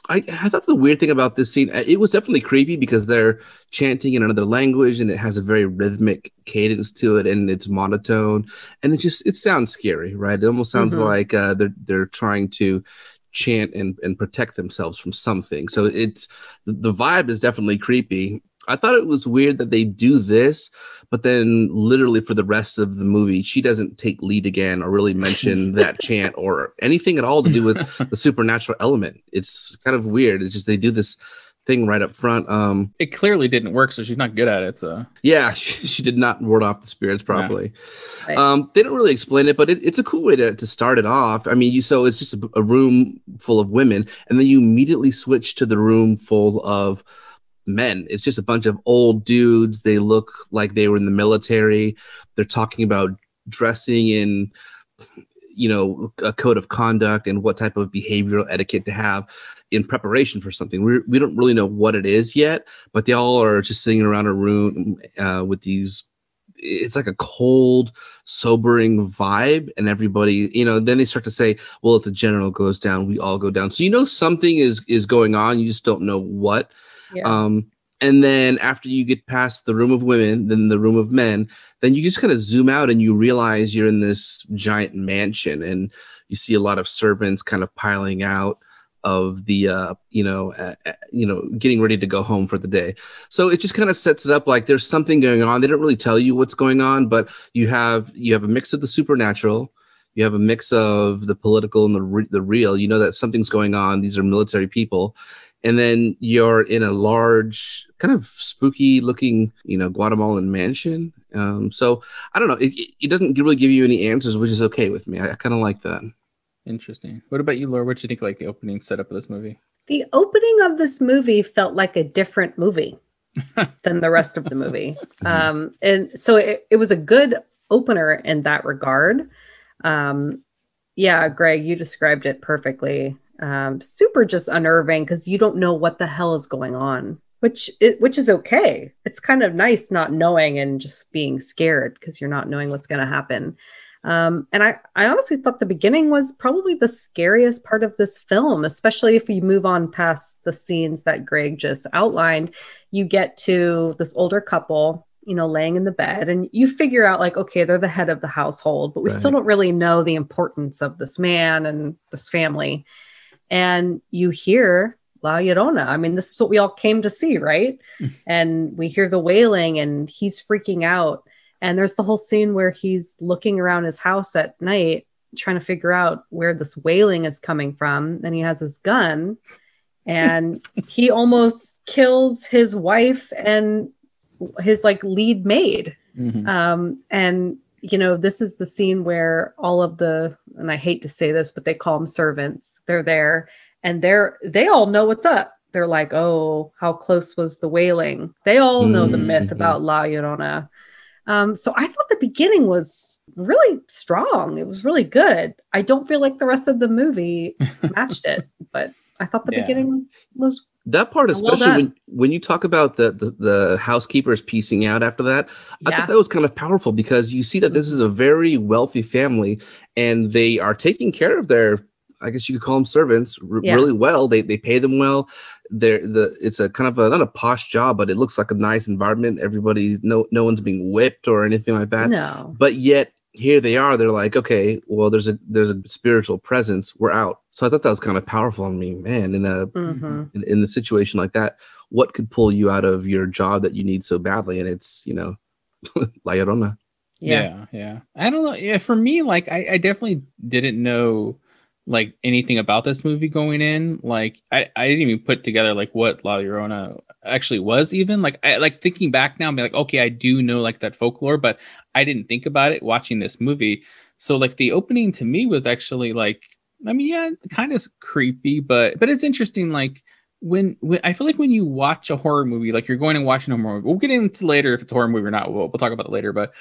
I, I thought the weird thing about this scene, uh, it was definitely creepy because they're chanting in another language and it has a very rhythmic cadence to it and it's monotone and it just it sounds scary, right? It almost sounds Mhm. like uh, they're they're trying to chant and, and protect themselves from something. So it's the, the vibe is definitely creepy. I thought it was weird that they do this, but then literally for the rest of the movie, she doesn't take lead again or really mention that chant or anything at all to do with the supernatural element. It's kind of weird. It's just they do this thing right up front. Um, It clearly didn't work, so she's not good at it. So yeah, she, she did not ward off the spirits properly. Right. Um, they don't really explain it, but it, it's a cool way to, to start it off. I mean, you so it's just a, a room full of women, and then you immediately switch to the room full of men. It's just a bunch of old dudes. They look like they were in the military. They're talking about dressing in, you know, a code of conduct and what type of behavioral etiquette to have in preparation for something. We we don't really know what it is yet, but they all are just sitting around a room uh, with these. It's like a cold, sobering vibe, and everybody, you know. Then they start to say, "Well, if the general goes down, we all go down." So you know something is is going on. You just don't know what. Yeah. Um, and then after you get past the room of women, then the room of men, then you just kind of zoom out and you realize you're in this giant mansion, and you see a lot of servants kind of piling out of the uh you know uh, uh, you know getting ready to go home for the day. So it just kind of sets it up like there's something going on. They don't really tell you what's going on but you have you have a mix of the supernatural. You have a mix of the political and the re- the real. You know that something's going on. These are military people and then you're in a large kind of spooky looking you know guatemalan mansion um so i don't know it, it- it doesn't really give you any answers which is okay with me i, I kind of like that interesting. What about you, Laura? What do you think like the opening setup of this movie? The opening of this movie felt like a different movie than the rest of the movie. Um, and so it, it was a good opener in that regard. Um, yeah, Greg, you described it perfectly. Um, super just unnerving because you don't know what the hell is going on, which it, which is okay. It's kind of nice not knowing and just being scared because you're not knowing what's going to happen. Um, and I, I honestly thought the beginning was probably the scariest part of this film, especially if you move on past the scenes that Greg just outlined. You get to this older couple, you know, laying in the bed, and you figure out, like, okay, they're the head of the household, but we still don't really know the importance of this man and this family. And you hear La Llorona. I mean, this is what we all came to see, right? and we hear the wailing, and he's freaking out. And there's the whole scene where he's looking around his house at night, trying to figure out where this wailing is coming from. And he has his gun and he almost kills his wife and his like lead maid. Mhm. Um, and you know, this is the scene where all of the and I hate to say this, but they call them servants. They're there and they're they all know what's up. They're like, oh, how close was the wailing? They all know the myth Mhm. about La Llorona. Um, so I thought the beginning was really strong. It was really good. I don't feel like the rest of the movie matched it, but I thought the Yeah. beginning was was That part, especially done. when when you talk about the, the the housekeepers piecing out after that, I thought that was kind of powerful because you see that this is a very wealthy family and they are taking care of their, I guess you could call them servants, r- Yeah. really well. They they pay them well. They're the it's a kind of a not a posh job, but it looks like a nice environment. Everybody, no no one's being whipped or anything like that. no. But yet here they are. They're like, okay, well, there's a there's a spiritual presence. We're out. So I thought that was kind of powerful. on me, man, in a Mhm. in, in a situation like that, what could pull you out of your job that you need so badly? And it's, you know, La Llorona. Yeah. yeah yeah i don't know yeah for me like I, I definitely didn't know like anything about this movie going in like i i didn't even put together like what la llorona actually was even like i like thinking back now i'm like okay i do know like that folklore but i didn't think about it watching this movie so like the opening to me was actually like i mean yeah kind of creepy but but it's interesting like when, when I feel like when you watch a horror movie, like you're going and watching a horror movie, we'll get into later if it's a horror movie or not. We'll, we'll talk about it later. But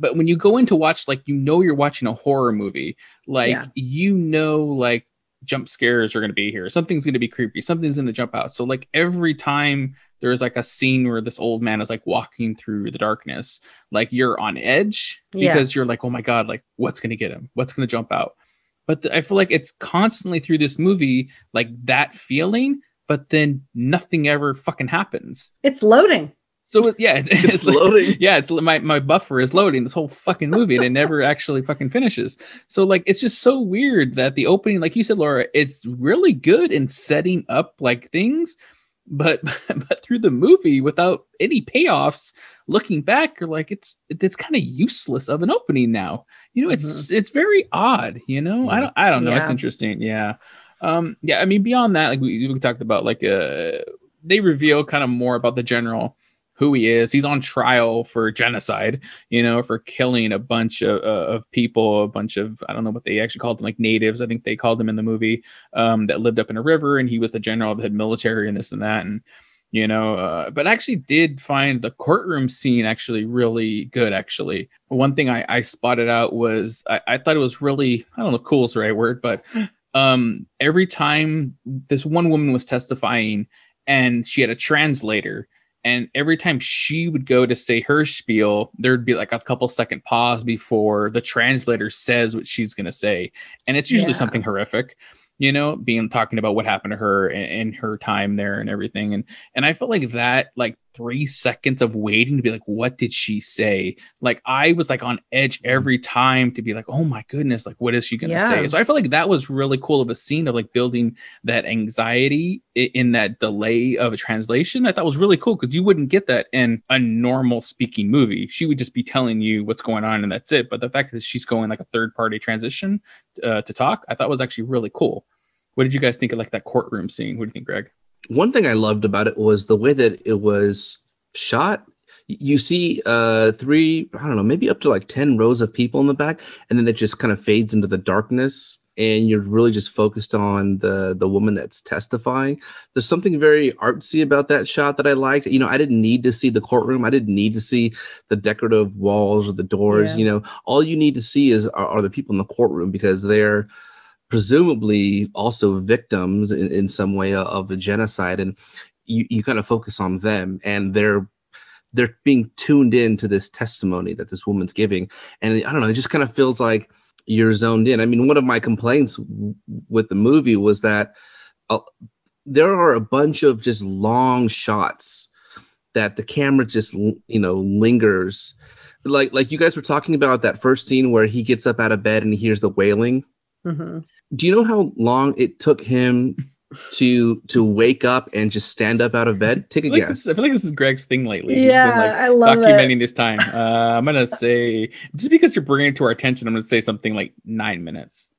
but when you go in to watch like you know you're watching a horror movie like Yeah. you know like jump scares are going to be here something's going to be creepy something's going to jump out so like every time there's like a scene where this old man is like walking through the darkness like you're on edge Yeah. because you're like oh my god like what's going to get him what's going to jump out but th- i feel like it's constantly through this movie like that feeling but then nothing ever fucking happens It's loading. so yeah it's, It's like- loading. yeah, it's my my buffer is loading this whole fucking movie and it never actually fucking finishes. So like it's just so weird that the opening, like you said, Laura, it's really good in setting up like things, but but through the movie without any payoffs, looking back, you're like it's it's kind of useless of an opening now. You know, it's it's very odd. You know, I don't I don't know. It's interesting. Yeah, um, yeah. I mean, beyond that, like we, we talked about, like uh, they reveal kind of more about the general who he is. He's on trial for genocide, you know, for killing a bunch of, uh, of people, a bunch of, I don't know what they actually called them, like natives, I think they called them in the movie, um, that lived up in a river. And he was the general that had military and this and that. And, you know, uh, but actually did find the courtroom scene actually really good. Actually, one thing I, I spotted out was I, I thought it was really, I don't know, cool is the right word, but um, every time this one woman was testifying and she had a translator, and every time she would go to say her spiel, there'd be like a couple second pause before the translator says what she's going to say. And it's usually Yeah. something horrific, you know, being talking about what happened to her in, in her time there and everything. And and I felt like that, like three seconds of waiting to be like, what did she say? Like I was like on edge every time to be like, oh my goodness, like what is she gonna Yeah. say? So I felt like that was really cool of a scene of like building that anxiety in that delay of a translation. I thought was really cool because you wouldn't get that in a normal speaking movie. She would just be telling you what's going on and that's it. But the fact that she's going like a third party transition uh, to talk, I thought was actually really cool. What did you guys think of like that courtroom scene? What do you think, Greg? One thing I loved about it was the way that it was shot. You see uh three, I don't know, maybe up to like 10 rows of people in the back, and then it just kind of fades into the darkness and you're really just focused on the the woman that's testifying. There's something very artsy about that shot that I liked. You know, I didn't need to see the courtroom. I didn't need to see the decorative walls or the doors. Yeah. You know, all you need to see is are, are the people in the courtroom because they're presumably also victims in, in some way of the genocide and you, you kind of focus on them and they're they're being tuned in to this testimony that this woman's giving. And i don't know it just kind of feels like you're zoned in. I mean one of my complaints w- with the movie was that uh, there are a bunch of just long shots that the camera just you know lingers. Like like you guys were talking about that first scene where he gets up out of bed and he hears the wailing. Hmm do you know how long it took him to to wake up and just stand up out of bed? Take a I feel, like guess. this, I feel like this is Greg's thing lately. Yeah, I love documenting it. this time. Uh, I'm gonna say just because you're bringing it to our attention, I'm gonna say something like nine minutes.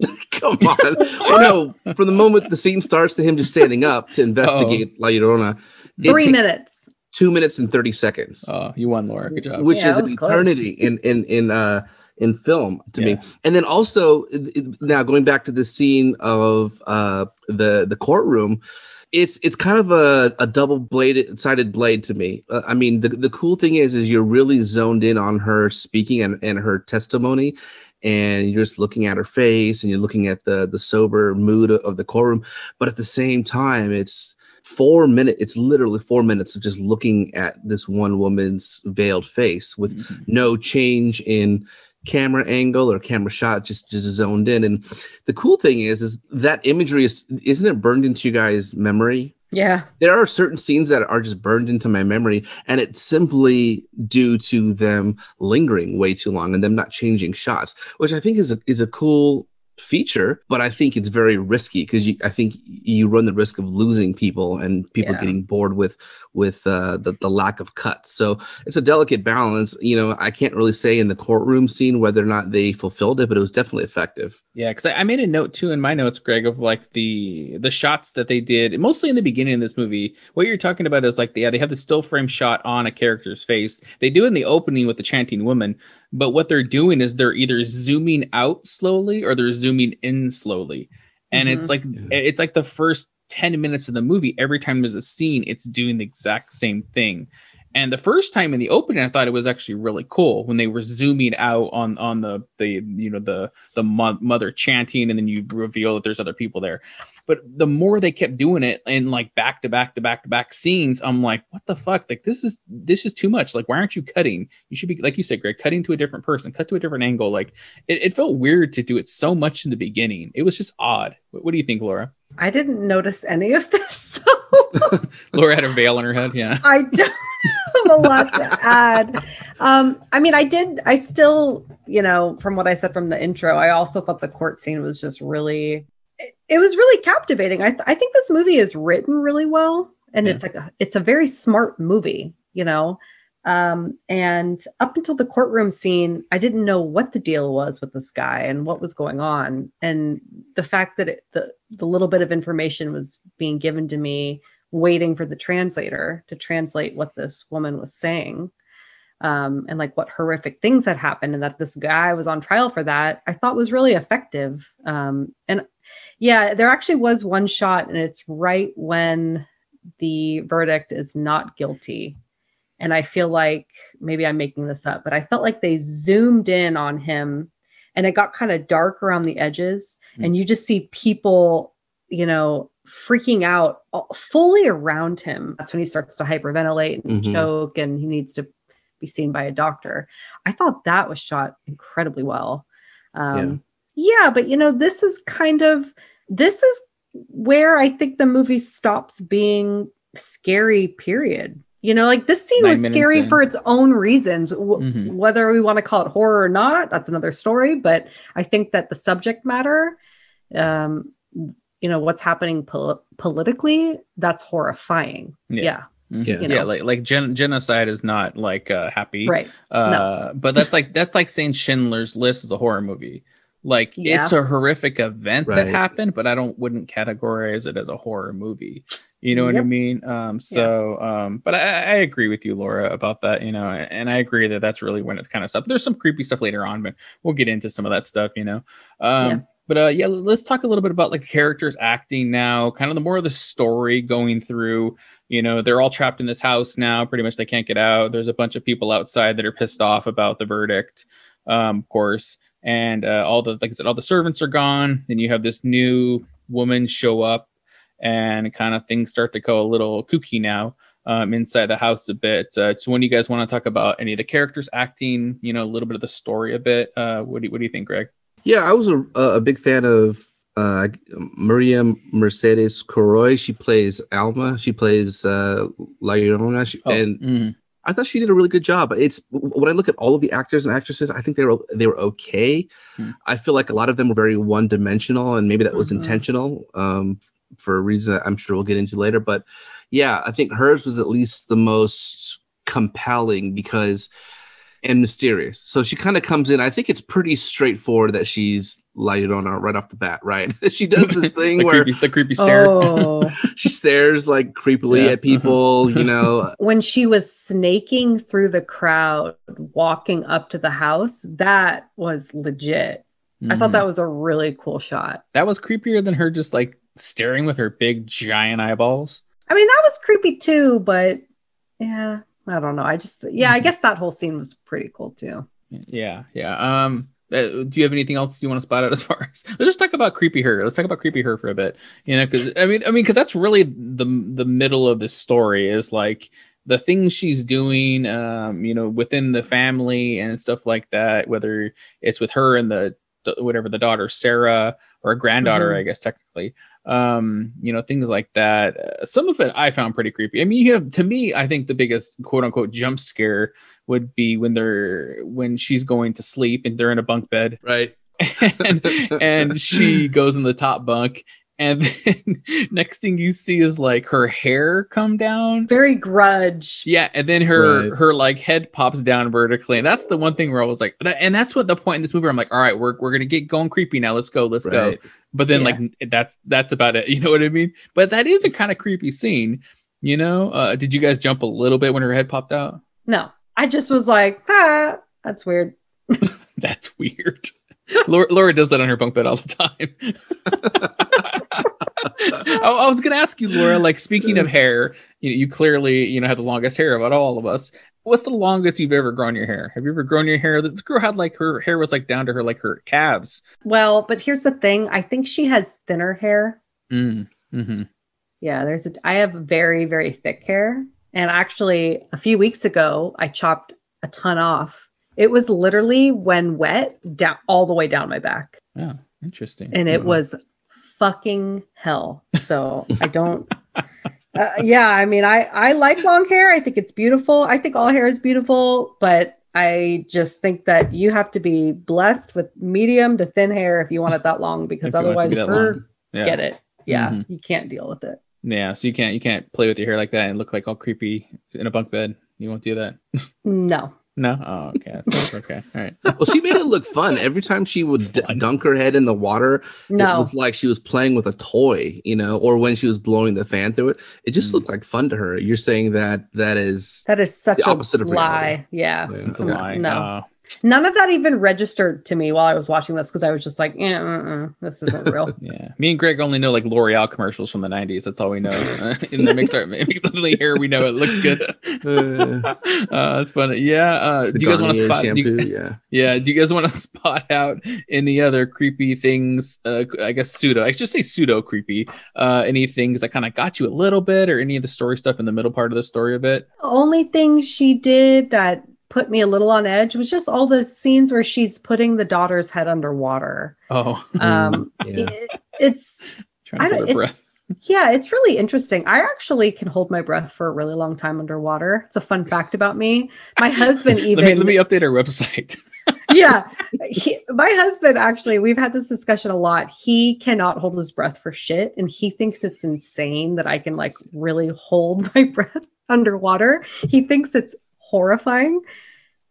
Come on. well, no, from the moment the scene starts to him just standing up to investigate La Llorona, it Three minutes. two minutes and 30 seconds, Oh, you won, Laura. Good job. which Yeah, is an was close. eternity in, in, in, uh, in film to me. And then also now going back to the scene of uh, the, the courtroom, it's it's kind of a, a double bladed sided blade to me. Uh, I mean, the, the cool thing is is you're really zoned in on her speaking and, and her testimony, and you're just looking at her face and you're looking at the the sober mood of the courtroom. But at the same time, it's four minutes. It's literally four minutes of just looking at this one woman's veiled face with Mhm. no change in camera angle or camera shot just just zoned in and the cool thing is is that imagery is isn't it burned into you guys memory Yeah. there are certain scenes that are just burned into my memory and it's simply due to them lingering way too long and them not changing shots which i think is a, is a cool feature but i think it's very risky because you i think you run the risk of losing people and people Yeah. getting bored with with uh the, the lack of cuts so it's a delicate balance you know i can't really say in the courtroom scene whether or not they fulfilled it but it was definitely effective Yeah, because I, I made a note too in my notes, Greg, of like the the shots that they did, mostly in the beginning of this movie. What you're talking about is like, yeah, they have the still frame shot on a character's face. They do in the opening with the chanting woman, but what they're doing is they're either zooming out slowly or they're zooming in slowly, and it's mm-hmm. like it's like the first ten minutes of the movie. Every time there's a scene, it's doing the exact same thing. And the first time in the opening, I thought it was actually really cool when they were zooming out on on the the you know the the mo- mother chanting, and then you reveal that there's other people there. But the more they kept doing it in like back to back to back to back scenes, I'm like, what the fuck? Like this is this is too much. Like why aren't you cutting? You should be like you said, Greg, cutting to a different person, cut to a different angle. Like it, it felt weird to do it so much in the beginning. It was just odd. What, what do you think, Laura? I didn't notice any of this. So Laura had a veil on her head. Yeah. I don't have a lot to add. Um, I mean, I did, I still, you know, from what I said from the intro, I also thought the court scene was just really, it, was really captivating. I, th- I think this movie is written really well. And Yeah. it's like, a, it's a very smart movie, you know? Um, and up until the courtroom scene, I didn't know what the deal was with this guy and what was going on. And the fact that it, the, the little bit of information was being given to me waiting for the translator to translate what this woman was saying um, and like what horrific things had happened and that this guy was on trial for that i thought was really effective um, and yeah there actually was one shot and it's right when the verdict is not guilty. And i feel like maybe i'm making this up but i felt like they zoomed in on him and it got kind of dark around the edges Mm. and you just see people you know freaking out fully around him. That's when he starts to hyperventilate and Mhm. choke and he needs to be seen by a doctor. I thought that was shot incredibly well. Um yeah. but you know this is kind of this is where i think the movie stops being scary period you know like this scene Nine was scary in. for its own reasons W- Mhm. whether we want to call it horror or not that's another story but i think that the subject matter um you know what's happening pol- politically that's horrifying Yeah. yeah, Mhm. Yeah. You yeah, like like gen- genocide is not like uh, happy, right Uh, but that's like that's like saying Schindler's List is a horror movie. Like Yeah. it's a horrific event that happened, but I don't wouldn't categorize it as a horror movie. You know what I mean? Um, so, um, but I, I agree with you, Laura, about that. You know, and I agree that that's really when it's kind of stuff. There's some creepy stuff later on, but we'll get into some of that stuff. You know, um, Yeah. but uh, yeah, let's talk a little bit about like characters acting now, kind of the more of the story going through. You know, they're all trapped in this house now. Pretty much, they can't get out. There's a bunch of people outside that are pissed off about the verdict, um, of course, and uh, all the like I said, all the servants are gone. Then you have this new woman show up, and kind of things start to go a little kooky now um, inside the house a bit. Uh, so, when you guys want to talk about any of the characters acting, you know, a little bit of the story a bit, uh, what do you, what do you think, Greg? Yeah, I was a, a big fan of uh, Maria Mercedes Coroy. She plays Alma. She plays uh, La Llorona. She, and mhm. I thought she did a really good job. It's when I look at all of the actors and actresses, I think they were they were okay. Hmm. I feel like a lot of them were very one dimensional, and maybe that was Mhm. intentional um, for a reason that I'm sure we'll get into later. But yeah, I think hers was at least the most compelling because and mysterious. So she kind of comes in. I think it's pretty straightforward that she's La Llorona right off the bat, right? she does this thing the where creepy, the creepy stare. Oh, she stares like creepily Yeah. at uh-huh. people, you know. when she was snaking through the crowd, walking up to the house, that was legit. I thought that mm. was a really cool shot. that was creepier than her just like staring with her big giant eyeballs. I mean, that was creepy too, but yeah, I don't know. I just, yeah, I guess that whole scene was pretty cool too. Yeah, yeah. Um, uh, do you have anything else you want to spot out as far as? Let's just talk about creepy her. Let's talk about creepy her for a bit. You know, because I mean, I mean, because that's really the the middle of this story is like the things she's doing. Um, you know, within the family and stuff like that. Whether it's with her and the, the whatever the daughter Sarah or a granddaughter, Mhm. I guess technically. Um, you know, things like that. Uh, some of it I found pretty creepy. I mean, you have to me, I think the biggest quote unquote jump scare would be when they're when she's going to sleep and they're in a bunk bed Right. and, and she goes in the top bunk and then next thing you see is like her hair come down Very grudge. yeah and then her Right. her like head pops down vertically and that's the one thing where i was like that, and that's what the point in this movie where i'm like all right we're, we're gonna get going creepy now let's go let's go but then Yeah. like that's that's about it you know what i mean but that is a kind of creepy scene you know uh did you guys jump a little bit when her head popped out No, I just was like, ah, that's weird. That's weird. Laura, Laura does that on her bunk bed all the time. I, I was gonna ask you, Laura. Like speaking of hair, you you clearly you know have the longest hair about all of us. What's the longest you've ever grown your hair? Have you ever grown your hair? This girl had like her hair was like down to her like her calves. Well, but here's the thing I think she has thinner hair. Mm. hmm Yeah, there's a, I have very, very thick hair. And actually, a few weeks ago, I chopped a ton off. It was literally when wet down all the way down my back. Yeah, interesting. and it was fucking hell. So I don't. Uh, yeah, I mean, I I like long hair. I think it's beautiful. I think all hair is beautiful, but I just think that you have to be blessed with medium to thin hair if you want it that long, because If you want it to otherwise, yeah. get it. Yeah, Mhm. you can't deal with it. Yeah, so you can't you can't play with your hair like that and look like all creepy in a bunk bed. You won't do that. No, No. Oh, okay. That's okay. All right. Well, she made it look fun. Every time she would d- dunk her head in the water, it was like she was playing with a toy, you know, or when she was blowing the fan through it. It just Mm. looked like fun to her. You're saying that that is that is such the a of lie. Yeah. Yeah, It's a okay. lie. No. Oh. None of that even registered to me while I was watching this because I was just like, eh, mm-mm, this isn't real. Yeah, me and Greg only know like L'Oreal commercials from the '90s. That's all we know. in the mixed art, maybe the hair we know it looks good. Uh, uh, that's funny. Yeah. Uh, do you guys want to Garnier spot? do shampoo. you- yeah. yeah. Do you guys want to spot out any other creepy things? Uh, I guess pseudo. I should say pseudo creepy. Uh, any things that kind of got you a little bit, or any of the story stuff in the middle part of the story a bit? The only thing she did that put me a little on edge was just all the scenes where she's putting the daughter's head underwater. Oh, Um, yeah. it- it's trying I to don't- hold her it's- breath. yeah, it's really interesting. I actually can hold my breath for a really long time underwater. It's a fun fact about me. My husband even let me let me update our website. yeah, he, my husband actually we've had this discussion a lot. He cannot hold his breath for shit, and he thinks it's insane that I can like really hold my breath underwater. He thinks it's horrifying.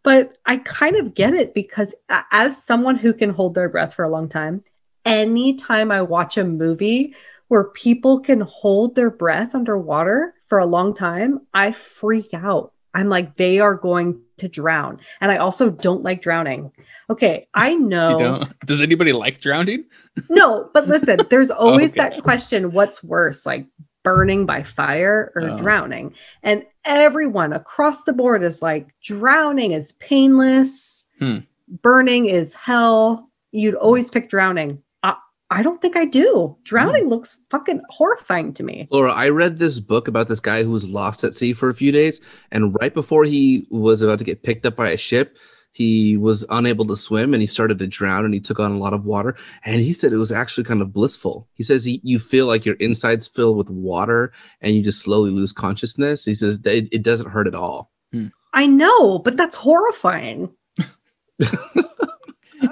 But I kind of get it because as someone who can hold their breath for a long time, anytime I watch a movie where people can hold their breath underwater for a long time, I freak out. I'm like, they are going to drown. And I also don't like drowning. Okay, I know. Does anybody like drowning? No, but listen, there's always Okay. that question what's worse, like burning by fire or Oh. drowning? And everyone across the board is like, drowning is painless, Hmm. burning is hell. You'd always pick drowning. I, I don't think I do. Drowning Hmm. looks fucking horrifying to me. Laura, I read this book about this guy who was lost at sea for a few days, and right before he was about to get picked up by a ship, he was unable to swim and he started to drown and he took on a lot of water. And he said it was actually kind of blissful. He says he, you feel like your insides fill with water and you just slowly lose consciousness. He says it, it doesn't hurt at all. Hmm. I know, but that's horrifying.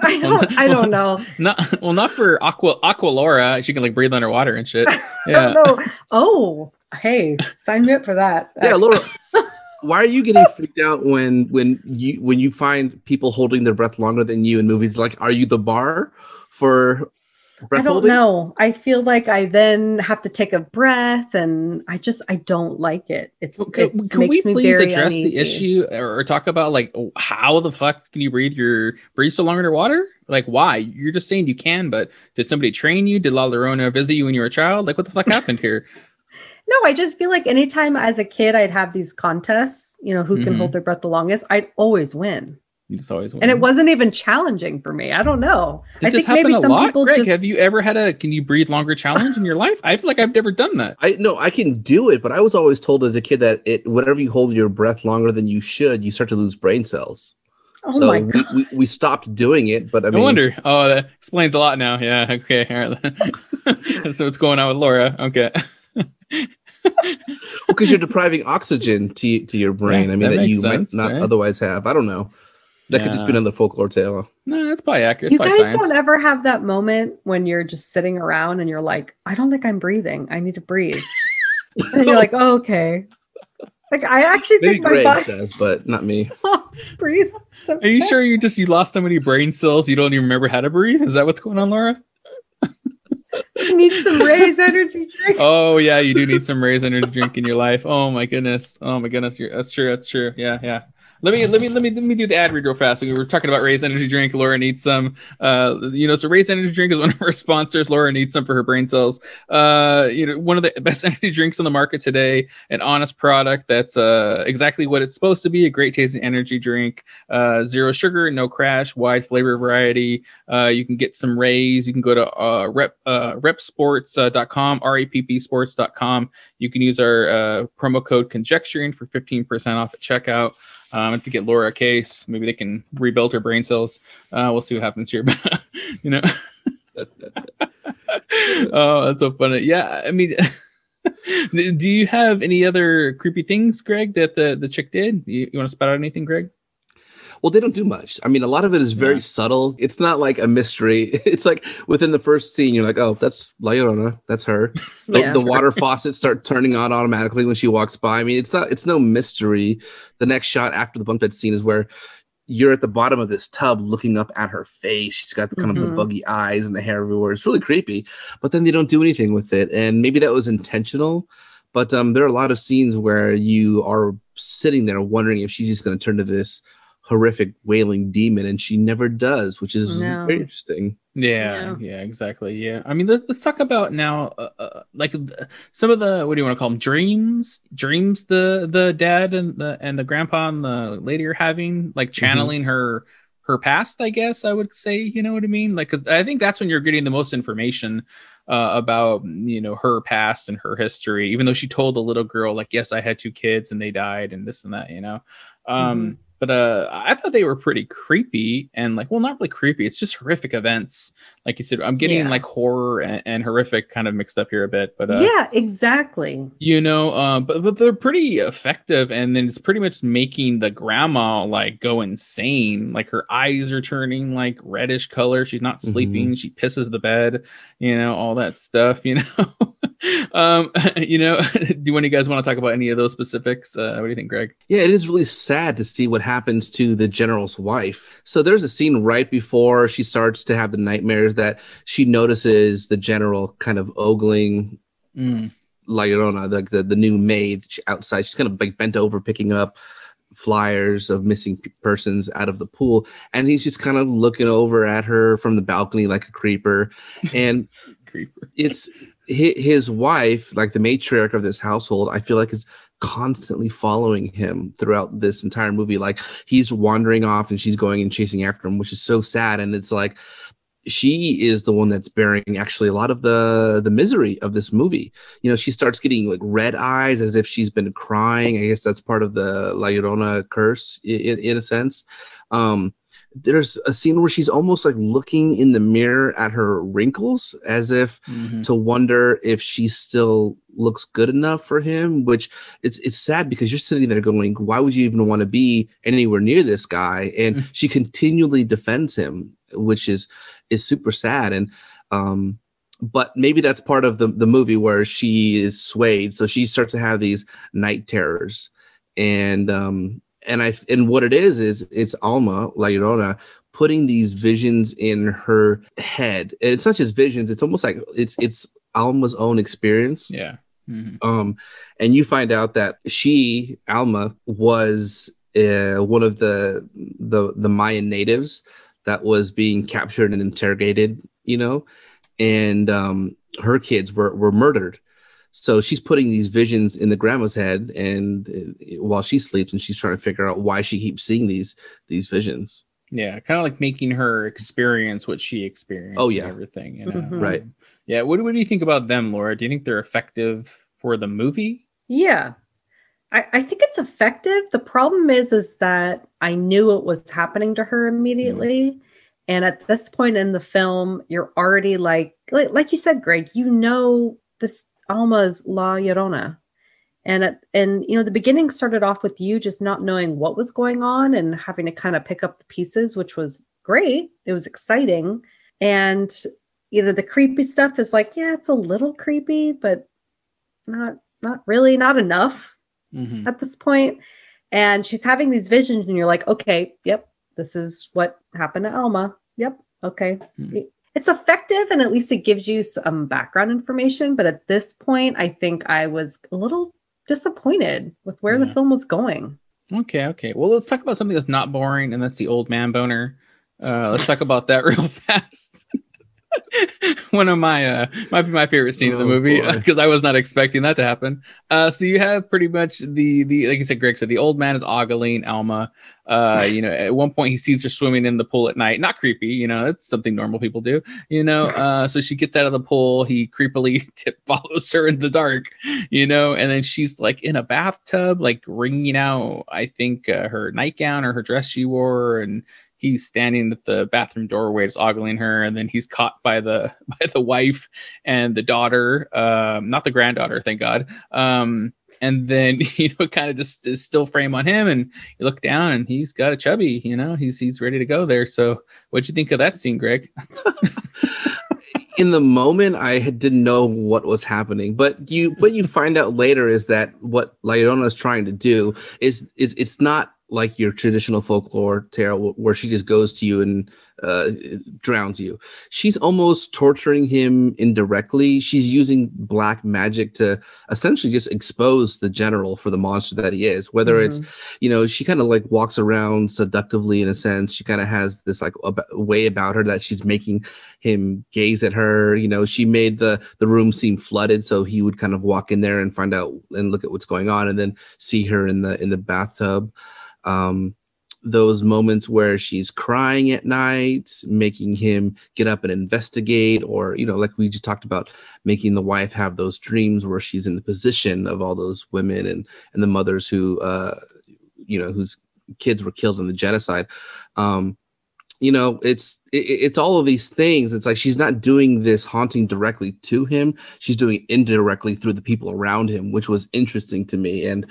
I don't, I don't know. Not well, not for Aqua Aqua Laura. She can like breathe underwater and shit. Yeah. Oh, hey, sign me up for that. Yeah, Laura. Why are you getting freaked out when when you when you find people holding their breath longer than you in movies? Like, are you the bar for breath I don't holding? know. I feel like I then have to take a breath, and I just I don't like it. It, Can, it can we makes me please very address uneasy. the issue or, or talk about like how the fuck can you breathe your breathe so long underwater? Like why? You're just saying you can, but did somebody train you? Did La Llorona visit you when you were a child? Like what the fuck happened here? No, I just feel like anytime as a kid I'd have these contests, you know, who can Mhm. hold their breath the longest, I'd always win. You just always win. And it wasn't even challenging for me. I don't know. Did I this think happen maybe a some lot? people Greg, just have you ever had a can you breathe longer challenge in your life? I feel like I've never done that. I no, I can do it, but I was always told as a kid that it whenever you hold your breath longer than you should, you start to lose brain cells. Oh so my we, god. we, we stopped doing it, but I No mean, wonder. Oh, that explains a lot now. Yeah. Okay. All right. so what's going on with Laura? Okay. because you're depriving oxygen to to your brain. Yeah, I mean, that that, you sense, might not right? otherwise have. I don't know. That could just be Yeah. another folklore tale. No, that's probably accurate. You It's guys science. don't ever have that moment when you're just sitting around and you're like, I don't think I'm breathing. I need to breathe. and you're like, oh, okay. Like I actually Maybe think my Graves body does, but not me. stops breathing. Are you sure you just you lost so many brain cells you don't even remember how to breathe? Is that what's going on, Laura? need some Raze energy drink? Oh yeah, you do need some Raze energy drink in your life. Oh my goodness. Oh my goodness. You're, that's true. That's true. Yeah, yeah. Let me let me let me let me do the ad read real fast. We were talking about Raze energy drink. Laura needs some. Uh, you know, so Raze energy drink is one of our sponsors. Laura needs some for her brain cells. Uh, you know, one of the best energy drinks on the market today. An honest product that's uh exactly what it's supposed to be. A great tasting energy drink. Uh, zero sugar, no crash, wide flavor variety. Uh, you can get some Raze. You can go to uh, rep uh, reppsports.com, R-A-P-P sports.com. You can use our uh, promo code conjecturing for 15% off at checkout. Um, to get Laura a case, maybe they can rebuild her brain cells. Uh, we'll see what happens here. But you know, oh, that's so funny. Yeah, I mean, do you have any other creepy things, Greg, that the the chick did? You, you want to spout out anything, Greg? Well, they don't do much. I mean, a lot of it is very Yeah. subtle. It's not like a mystery. It's like within the first scene, you're like, oh, that's La Llorona. That's her. The, Yeah. the water faucets start turning on automatically when she walks by. I mean, it's not. It's no mystery. The next shot after the bunk bed scene is where you're at the bottom of this tub looking up at her face. She's got the kind of the Mhm. buggy eyes and the hair everywhere. It's really creepy. But then they don't do anything with it, and maybe that was intentional. But um, there are a lot of scenes where you are sitting there wondering if she's just going to turn to this horrific wailing demon, and she never does, which is No. very interesting. Yeah, yeah, exactly. Yeah, I mean, let's, let's talk about now, uh, uh, like th- some of the what do you want to call them? Dreams, dreams. The the dad and the and the grandpa and the lady are having, like channeling her her past. I guess I would say, you know what I mean? Like, 'cause I think that's when you're getting the most information uh, about you know her past and her history. Even though she told the little girl, like, yes, I had two kids and they died and this and that, you know. Um, but uh i thought they were pretty creepy and like well not really creepy it's just horrific events. Like you said i'm getting Yeah. like horror and, and horrific kind of mixed up here a bit but uh yeah, exactly. you know uh, but, but they're pretty effective and then it's pretty much making the grandma like go insane. Like her eyes are turning like reddish color. She's not sleeping. She pisses the bed you know all that stuff you know um you know do one of you guys want to talk about any of those specifics uh what do you think greg Yeah, it is really sad to see what happens to the general's wife. So there's a scene right before she starts to have the nightmares that she notices the general kind of ogling Mm. La Llorona, the, the, the new maid outside. She's kind of like bent over picking up flyers of missing persons out of the pool. And he's just kind of looking over at her from the balcony like a creeper. And creeper it's his wife, like the matriarch of this household, I feel like is constantly following him throughout this entire movie. Like he's wandering off and she's going and chasing after him, which is so sad. And it's like she is the one that's bearing actually a lot of the the misery of this movie. You know, she starts getting like red eyes as if she's been crying. I guess that's part of the La Llorona curse in, in a sense. Um, there's a scene where she's almost like looking in the mirror at her wrinkles as if Mhm. to wonder if she still looks good enough for him which it's it's sad because you're sitting there going why would you even want to be anywhere near this guy and Mm. she continually defends him which is is super sad and um but maybe that's part of the the movie where she is swayed so she starts to have these night terrors and um and I and what it is is it's Alma La Llorona putting these visions in her head. And it's not just visions; it's almost like it's it's Alma's own experience. Yeah. Mhm. Um, and you find out that she Alma was uh, one of the the the Mayan natives that was being captured and interrogated. You know, and um, her kids were were murdered. So she's putting these visions in the grandma's head, and uh, while she sleeps, and she's trying to figure out why she keeps seeing these these visions. Yeah, kind of like making her experience what she experienced. Oh, and yeah. everything. You know? Mhm. Right. Yeah. What, what do you think about them, Laura? Do you think they're effective for the movie? Yeah. I, I think it's effective. The problem is is that I knew it was happening to her immediately. And at this point in the film, you're already like, like like you said, Greg, you know this Alma's La Llorona. And at, and you know, the beginning started off with you just not knowing what was going on and having to kind of pick up the pieces, which was great. It was exciting. And you know, the creepy stuff is like, yeah, it's a little creepy, but not not really, not enough Mhm. at this point. And she's having these visions, and you're like, okay, yep, this is what happened to Alma. Yep, okay. Hmm. It's effective, and at least it gives you some background information. But at this point, I think I was a little disappointed with where the film was going. Okay, okay. Well, let's talk about something that's not boring, and that's the old man boner. Uh, let's talk about that real fast. One of my uh might be my favorite scene of the Oh, movie because I was not expecting that to happen. Uh so you have pretty much the the like you said, Greg said the old man is ogling Alma. Uh, you know, at one point he sees her swimming in the pool at night. Not creepy, you know, that's something normal people do, you know. Uh so she gets out of the pool, he creepily tip follows her in the dark, you know, and then she's like in a bathtub, like wringing out, I think, uh, her nightgown or her dress she wore, and he's standing at the bathroom doorway, just ogling her, and then he's caught by the by the wife and the daughter, um, not the granddaughter, thank God. Um, and then you know, kind of just is still frame on him, and you look down, and he's got a chubby, you know, he's he's ready to go there. So, what'd you think of that scene, Greg? in the moment i didn't know what was happening but you what you find out later is that what La is trying to do is is it's not like your traditional folklore tale where she just goes to you and uh, drowns you. She's almost torturing him indirectly. She's using black magic to essentially just expose the general for the monster that he is whether it's you know she kind of like walks around seductively in a sense. She kind of has this like ab- way about her that she's making him gaze at her. You know she made the the room seem flooded so he would kind of walk in there and find out and look at what's going on and then see her in the in the bathtub um those moments where she's crying at night making him get up and investigate or you know like we just talked about making the wife have those dreams where she's in the position of all those women and and the mothers who uh you know whose kids were killed in the genocide. Um you know it's it, it's all of these things. It's like she's not doing this haunting directly to him. She's doing it indirectly through the people around him which was interesting to me. And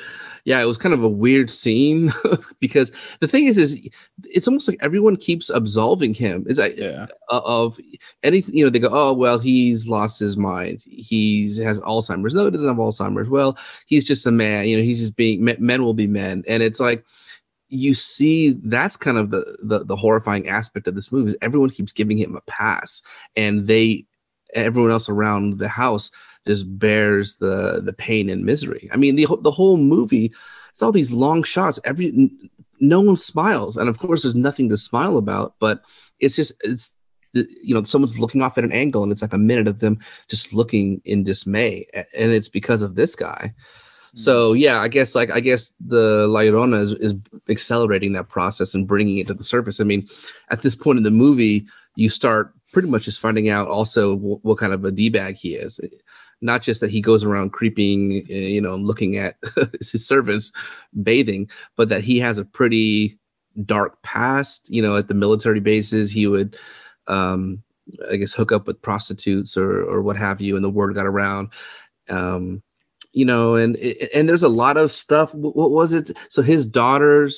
yeah it was kind of a weird scene because the thing is is it's almost like everyone keeps absolving him. It's like Yeah, uh, of anything you know they go oh well he's lost his mind. He's has alzheimer's. No he doesn't have alzheimer's. Well he's just a man. You know he's just being men will be men. And it's like you see that's kind of the, the the horrifying aspect of this movie is everyone keeps giving him a pass and they everyone else around the house just bears the the pain and misery. I mean the, the whole movie it's all these long shots every no one smiles. And of course there's nothing to smile about but it's just it's you know someone's looking off at an angle and it's like a minute of them just looking in dismay. And it's because of this guy so yeah i guess like i guess the la Llorona is, is accelerating that process and bringing it to the surface. I mean at this point in the movie you start pretty much just finding out also wh- what kind of a d-bag he is. Not just that he goes around creeping uh, you know looking at his servants bathing but that he has a pretty dark past. You know at the military bases he would um i guess hook up with prostitutes or or what have you and the word got around. Um you know and and there's a lot of stuff what was it so his daughter's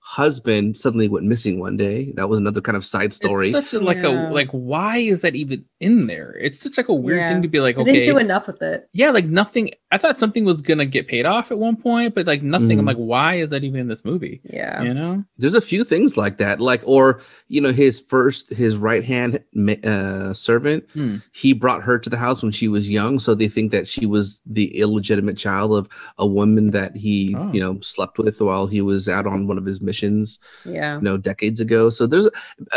husband suddenly went missing one day that was another kind of side story It's such a like Yeah. a like why is that even in there? It's such like a weird Yeah. thing to be like I okay, didn't do enough with it. yeah, like nothing I thought something was gonna get paid off at one point, but like nothing. I'm Mhm. like, why is that even in this movie? Yeah. You know? There's a few things like that, like or you know his first his right hand uh, servant. Hmm. He brought her to the house when she was young, so they think that she was the illegitimate child of a woman that he Oh. you know slept with while he was out on one of his missions. Yeah. you know decades ago. So there's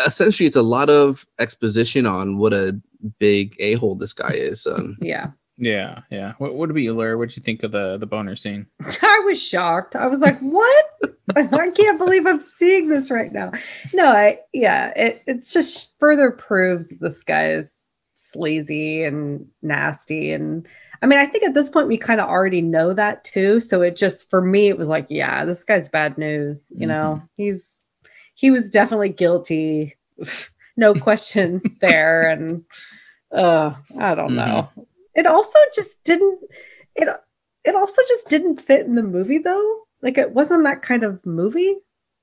essentially it's a lot of exposition on what a big a hole this guy is. Um, Yeah. Yeah, yeah. What what about you, Laura? What'd you think of the the boner scene? I was shocked. I was like, "What? I can't believe I'm seeing this right now." No, I yeah, it it's just further proves this guy is sleazy and nasty and I mean, I think at this point we kind of already know that too, so it just for me it was like, yeah, this guy's bad news, you know. He's he was definitely guilty. no question there and uh I don't know. It also just didn't it it also just didn't fit in the movie though. Like it wasn't that kind of movie.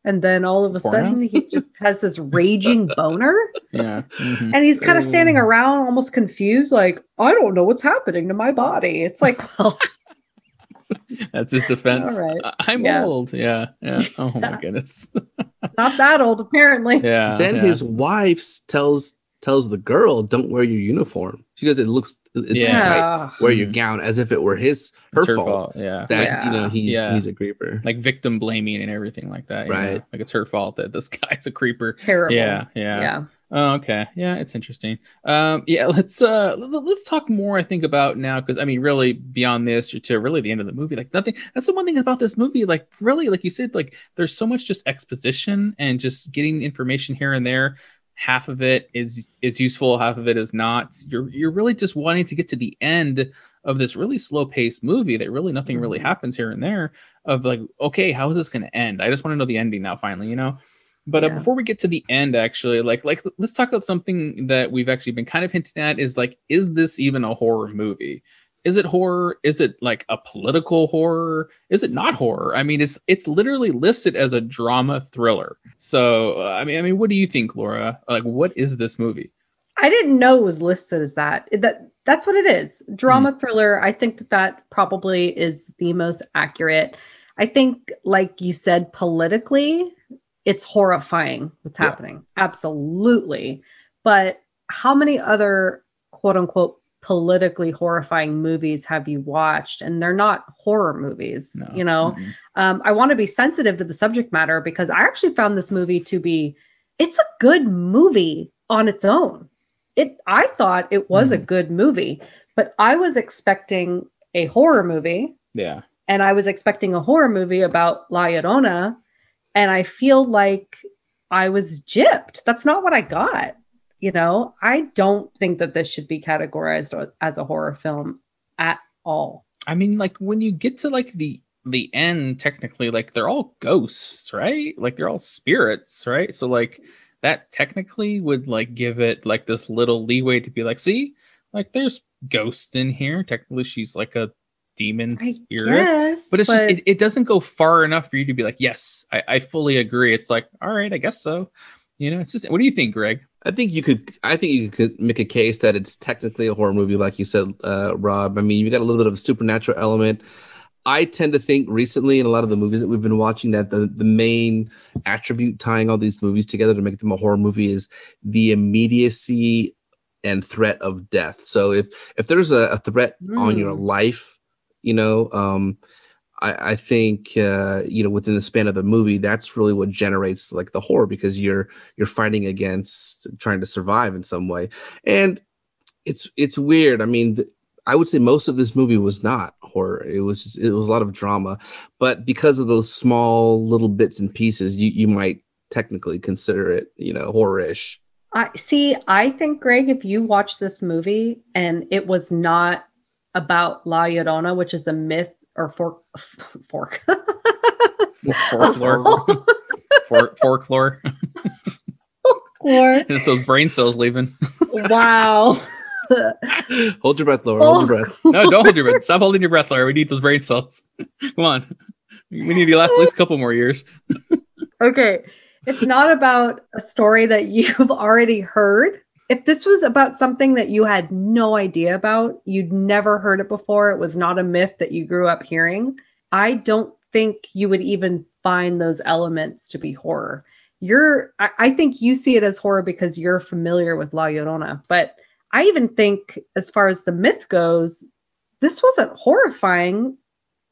And then all of a Porno? sudden he just has this raging boner Yeah. mhm. and he's kind of standing around almost confused, like, I don't know what's happening to my body. It's like, well, That's his defense. All right. "I- I'm Yeah. old. Yeah. Yeah. Oh my goodness. not that old, apparently. Yeah. then yeah. his wife tells tells the girl, "Don't wear your uniform." She goes, "It looks it's too Yeah. tight. Yeah. Wear your gown," as if it were his her, her fault. fault. Yeah. That Yeah. you know he's Yeah. he's a creeper. like victim blaming and everything like that. you know? Right. Like it's her fault that this guy's a creeper. Terrible. Yeah. Yeah. Yeah. Oh, okay. Yeah, it's interesting. Um, yeah, let's uh l- let's talk more. I think about now because I mean, really beyond this to really the end of the movie, like nothing. That's the one thing about this movie. Like, really, like you said, like there's so much just exposition and just getting information here and there. Half of it is is useful, half of it is not. You're you're really just wanting to get to the end of this really slow paced movie that really nothing really Mhm. happens here and there. Of like, okay, how is this going to end? I just want to know the ending now. Finally, you know. But uh, before we get to the end, actually, like like let's talk about something that we've actually been kind of hinting at is like, is this even a horror movie? Is it horror? Is it like a political horror? Is it not horror? I mean, it's it's literally listed as a drama thriller. So uh, I mean, I mean, what do you think, Laura? Like, what is this movie? I didn't know it was listed as that. That that's what it is. Drama thriller. I think that that probably is the most accurate. I think, like you said, politically, it's horrifying what's Yeah. happening. Absolutely. But how many other quote unquote politically horrifying movies have you watched? And they're not horror movies, No. you know? Mm-mm. um, I want to be sensitive to the subject matter because I actually found this movie to be it's a good movie on its own. It I thought it was a good movie, but I was expecting a horror movie Yeah. and I was expecting a horror movie about La Llorona and I feel like I was gypped. That's not what I got. You know, I don't think that this should be categorized as a horror film at all. I mean, like when you get to like the the end, technically, like they're all ghosts, right? Like they're all spirits, right? So like that technically would like give it like this little leeway to be like, see, like there's ghosts in here. Technically, she's like a demon I spirit. guess, But it's just it, it doesn't go far enough for you to be like, yes, I, I fully agree. It's like, all right, I guess so. You know, it's just what do you think, Greg? I think you could. I think you could make a case that it's technically a horror movie, like you said, uh, Rob. I mean, you got a little bit of a supernatural element. I tend to think recently in a lot of the movies that we've been watching that the, the main attribute tying all these movies together to make them a horror movie is the immediacy and threat of death. So if if there's a, a threat on your Mm. life, you know, um, I, I think uh, you know within the span of the movie, that's really what generates like the horror because you're you're fighting against trying to survive in some way, and it's it's weird. I mean, th- I would say most of this movie was not horror. It was just, it was a lot of drama, but because of those small little bits and pieces, you you might technically consider it you know horror-ish. I see. I think, Greg, if you watch this movie and it was not about La Llorona, which is a myth or fork, fork, Folklore, For, folklore. folklore. it's those brain cells leaving. wow. hold your breath, Laura. Hold your breath. Oh. No, don't hold your breath. Stop holding your breath, Laura. We need those brain cells. Come on. We need to last at least a couple more years. okay. It's not about a story that you've already heard. If this was about something that you had no idea about, you'd never heard it before, it was not a myth that you grew up hearing, I don't think you would even find those elements to be horror. You're, I, think you see it as horror because you're familiar with La Llorona. But I even think, as far as the myth goes, this wasn't horrifying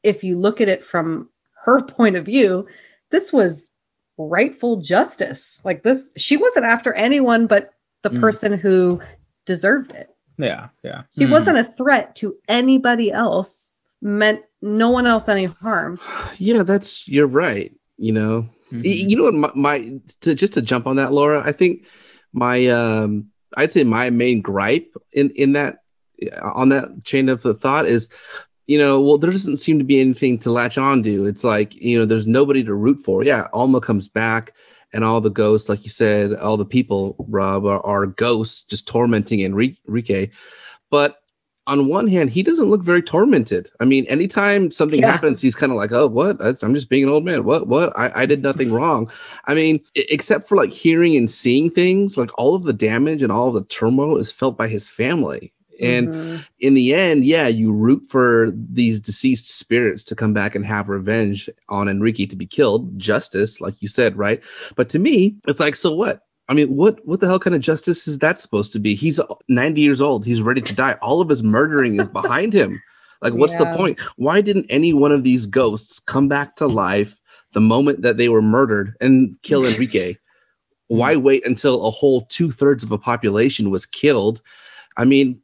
if you look at it from her point of view. This was rightful justice. Like this, she wasn't after anyone but the Mm. person who deserved it. Yeah, yeah. He Hmm. wasn't a threat to anybody else, meant no one else any harm. Yeah, that's you're right. You know, Y- Mhm. you know what my, my to just to jump on that laura i think my um i'd say my main gripe in in that on that chain of thought is you know well there doesn't seem to be anything to latch on to it's like you know there's nobody to root for yeah alma comes back and all the ghosts like you said all the people rob are, are ghosts just tormenting enrique but on one hand, he doesn't look very tormented. I mean, anytime something Yeah. happens, he's kind of like, "Oh, what? I'm just being an old man. What? What? I, I did nothing wrong." I mean, except for like hearing and seeing things, like all of the damage and all of the turmoil is felt by his family. And Mhm. in the end, yeah, you root for these deceased spirits to come back and have revenge on Enrique to be killed, justice, like you said, right? But to me, it's like, so what? I mean, what what the hell kind of justice is that supposed to be? He's 90 years old. He's ready to die. All of his murdering is behind him. Like, what's the point? Why didn't any one of these ghosts come back to life the moment that they were murdered and kill Enrique? Why wait until a whole two thirds of a population was killed? I mean,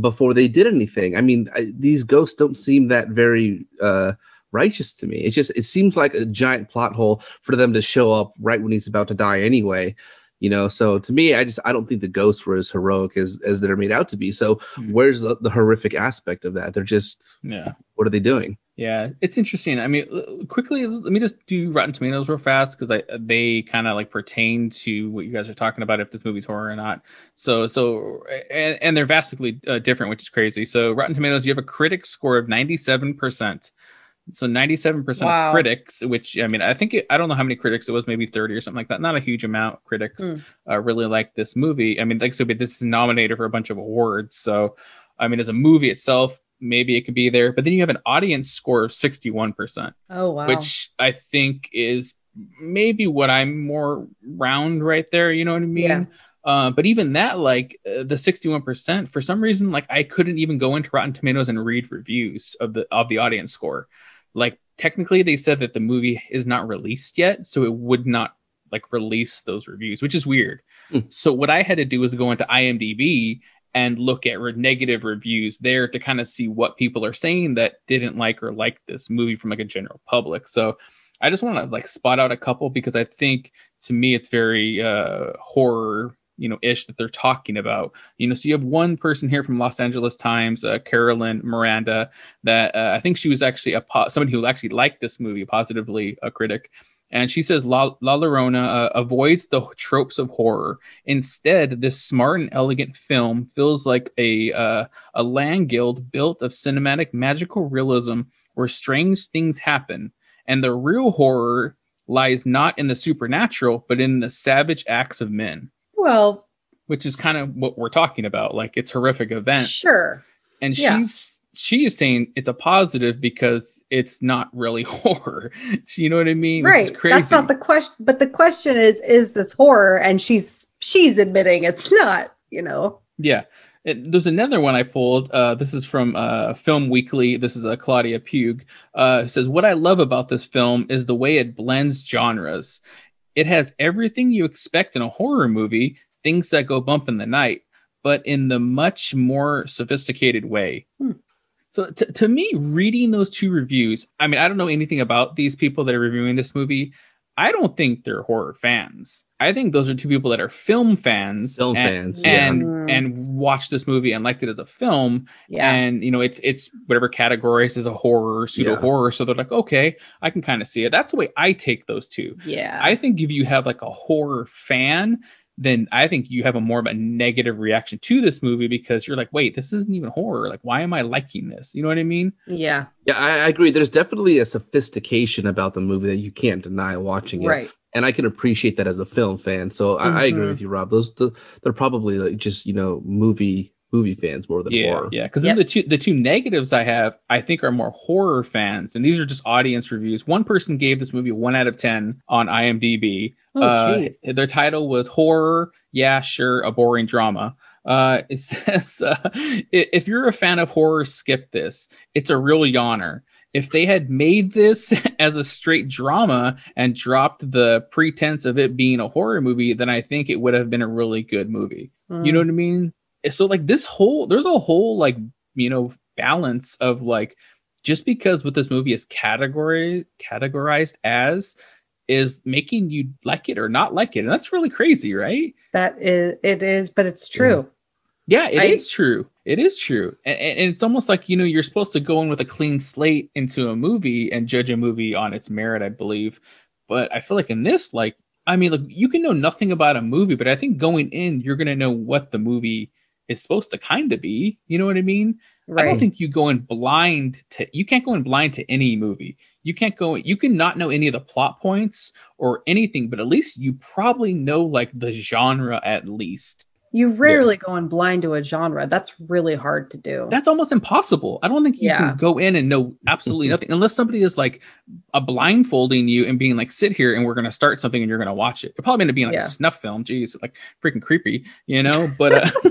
before they did anything. I mean, I, these ghosts don't seem that very uh, righteous to me. It just it seems like a giant plot hole for them to show up right when he's about to die anyway. You know, so to me, I just I don't think the ghosts were as heroic as as they're made out to be. So Hmm. where's the, the horrific aspect of that? They're just Yeah. what are they doing? Yeah, it's interesting. I mean, quickly, let me just do Rotten Tomatoes real fast because I they kind of like pertain to what you guys are talking about if this movie's horror or not. So, so and, and they're vastly uh, different, which is crazy. So, Rotten Tomatoes, you have a critic score of ninety seven percent. So, ninety seven percent of critics, which I mean, I think it, I don't know how many critics it was, maybe thirty or something like that. Not a huge amount. of Critics Hmm. uh, really like this movie. I mean, like so, but this is nominated for a bunch of awards. So, I mean, as a movie itself, maybe it could be there. But then you have an audience score of 61%, Oh wow. which I think is maybe what I'm more round right there. You know what I mean? Yeah. Uh, but even that, like uh, the 61%, for some reason, like I couldn't even go into Rotten Tomatoes and read reviews of the of the audience score. Like technically, they said that the movie is not released yet, so it would not like release those reviews, which is weird. Hmm. So what I had to do was go into IMDb and look at re- negative reviews there to kind of see what people are saying that didn't like or like this movie from like a general public. So I just want to like spot out a couple because I think to me it's very uh horror you know ish that they're talking about you know so you have one person here from los angeles times uh, carolyn miranda that uh, i think she was actually a po- somebody who actually liked this movie positively a critic and she says La, La Llorona uh, avoids the tropes of horror. Instead, this smart and elegant film feels like a uh, a land guild built of cinematic magical realism, where strange things happen, and the real horror lies not in the supernatural, but in the savage acts of men. well, Which is kind of what we're talking about. Like it's horrific events. sure. And Yeah. she's she is saying it's a positive because it's not really horror. You know what I mean? Right. crazy. That's not the question. But the question is, is this horror? And she's she's admitting it's not. You know. Yeah. It- there's another one I pulled. Uh, this is from uh, Film Weekly. This is uh, Claudia Pugh. Uh, says, What I love about this film is the way it blends genres. It has everything you expect in a horror movie, things that go bump in the night, but in the much more sophisticated way. Hmm. So, t- to me, reading those two reviews, I mean, I don't know anything about these people that are reviewing this movie. I don't think they're horror fans. I think those are two people that are film fans. Film and- fans, and Mm. and watched this movie and liked it as a film Yeah. and you know it's it's whatever categorized is a horror pseudo horror so they're like okay i can kind of see it that's the way i take those two yeah. i think if you have like a horror fan then i think you have a more of a negative reaction to this movie because you're like wait this isn't even horror like why am i liking this you know what i mean yeah. Yeah, I, I agree. There's definitely a sophistication about the movie that you can't deny watching it. Right. and I can appreciate that as a film fan. So I, I agree Mhm. with you, Rob. Those the, they're probably like just you know movie movie fans more than yeah, horror. yeah. Because Yep. then the two the two negatives I have, I think, are more horror fans, and these are just audience reviews. One person gave this movie a one out of ten on IMDb. Oh, uh, their title was horror. Yeah, sure, a boring drama. Uh, it says uh, if you're a fan of horror, skip this. It's a real yawner. If they had made this as a straight drama and dropped the pretense of it being a horror movie, then I think it would have been a really good movie. You know Mm. what I mean? So like this whole there's a whole like you know balance of like just because what this movie is category categorized as is making you like it or not like it. And that's really crazy, right? that is it is, but it's true. Yeah, it is I- true. It is true. And, and it's almost like, you know, you're supposed to go in with a clean slate into a movie and judge a movie on its merit, I believe. But I feel like in this, like, I mean, like you can know nothing about a movie, but I think going in, you're gonna know what the movie is supposed to kind of be. You know what I mean? I don't think you go in blind to you can't go in blind to any movie. You can't go you can not know any of the plot points or anything, but at least you probably know like the genre at least. You rarely go in blind to a genre. That's really hard to do. That's almost impossible. I don't think you Yeah. can go in and know absolutely nothing unless somebody is like a blindfolding you and being like, sit here and we're gonna start something and you're gonna watch it. It probably end up being like Yeah. a snuff film. Jeez, like freaking creepy, you know? But uh,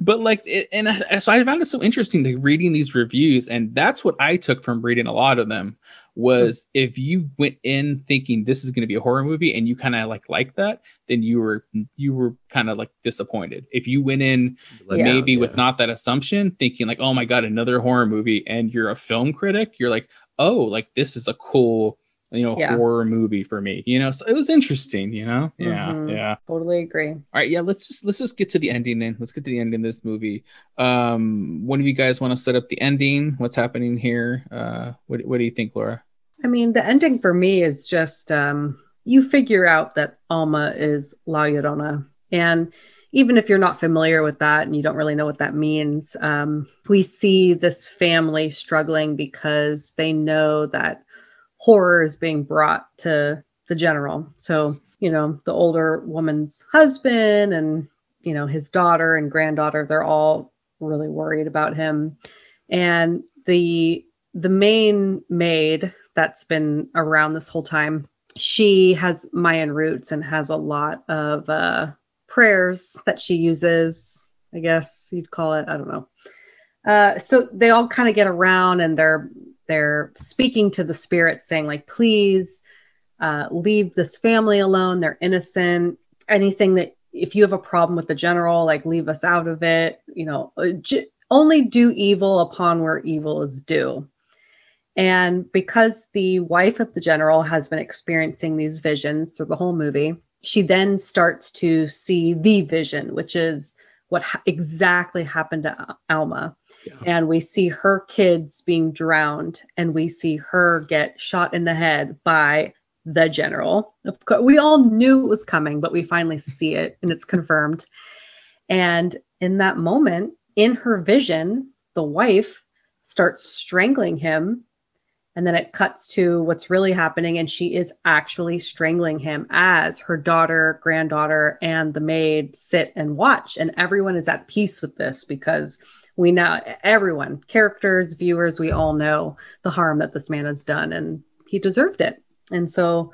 but like it, and I, so I found it so interesting to reading these reviews, and that's what I took from reading a lot of them was if you went in thinking this is going to be a horror movie and you kind of like like that, then you were you were kind of like disappointed. If you went in Let Yeah. down, maybe with not that assumption, thinking like, oh my god, another horror movie, and you're a film critic, you're like, oh, like this is a cool, you know, Yeah. horror movie for me. You know, so it was interesting. You know, yeah, Mhm. yeah. totally agree. All right, yeah. Let's just let's just get to the ending then. Let's get to the ending of this movie. Um, one of you guys want to set up the ending? What's happening here? Uh, what what do you think, Laura? I mean, the ending for me is just um, you figure out that Alma is La Llorona. And even if you're not familiar with that and you don't really know what that means, um, we see this family struggling because they know that horror is being brought to the general. So, you know, the older woman's husband and, you know, his daughter and granddaughter, they're all really worried about him. And the the main maid that's been around this whole time, she has Mayan roots and has a lot of uh, prayers that she uses. I guess you'd call it. I don't know. Uh, so they all kind of get around and they're they're speaking to the spirits, saying like, "Please uh, leave this family alone. They're innocent. Anything that if you have a problem with the general, like leave us out of it. You know, uh, j- only do evil upon where evil is due." And because the wife of the general has been experiencing these visions through the whole movie, she then starts to see the vision, which is what ha- exactly happened to Alma. And we see her kids being drowned, and we see her get shot in the head by the general. We all knew it was coming, but we finally see it and it's confirmed. And in that moment, in her vision, the wife starts strangling him. And then it cuts to what's really happening. And she is actually strangling him as her daughter, granddaughter, and the maid sit and watch. And everyone is at peace with this because we know everyone, characters, viewers, we all know the harm that this man has done and he deserved it. And so,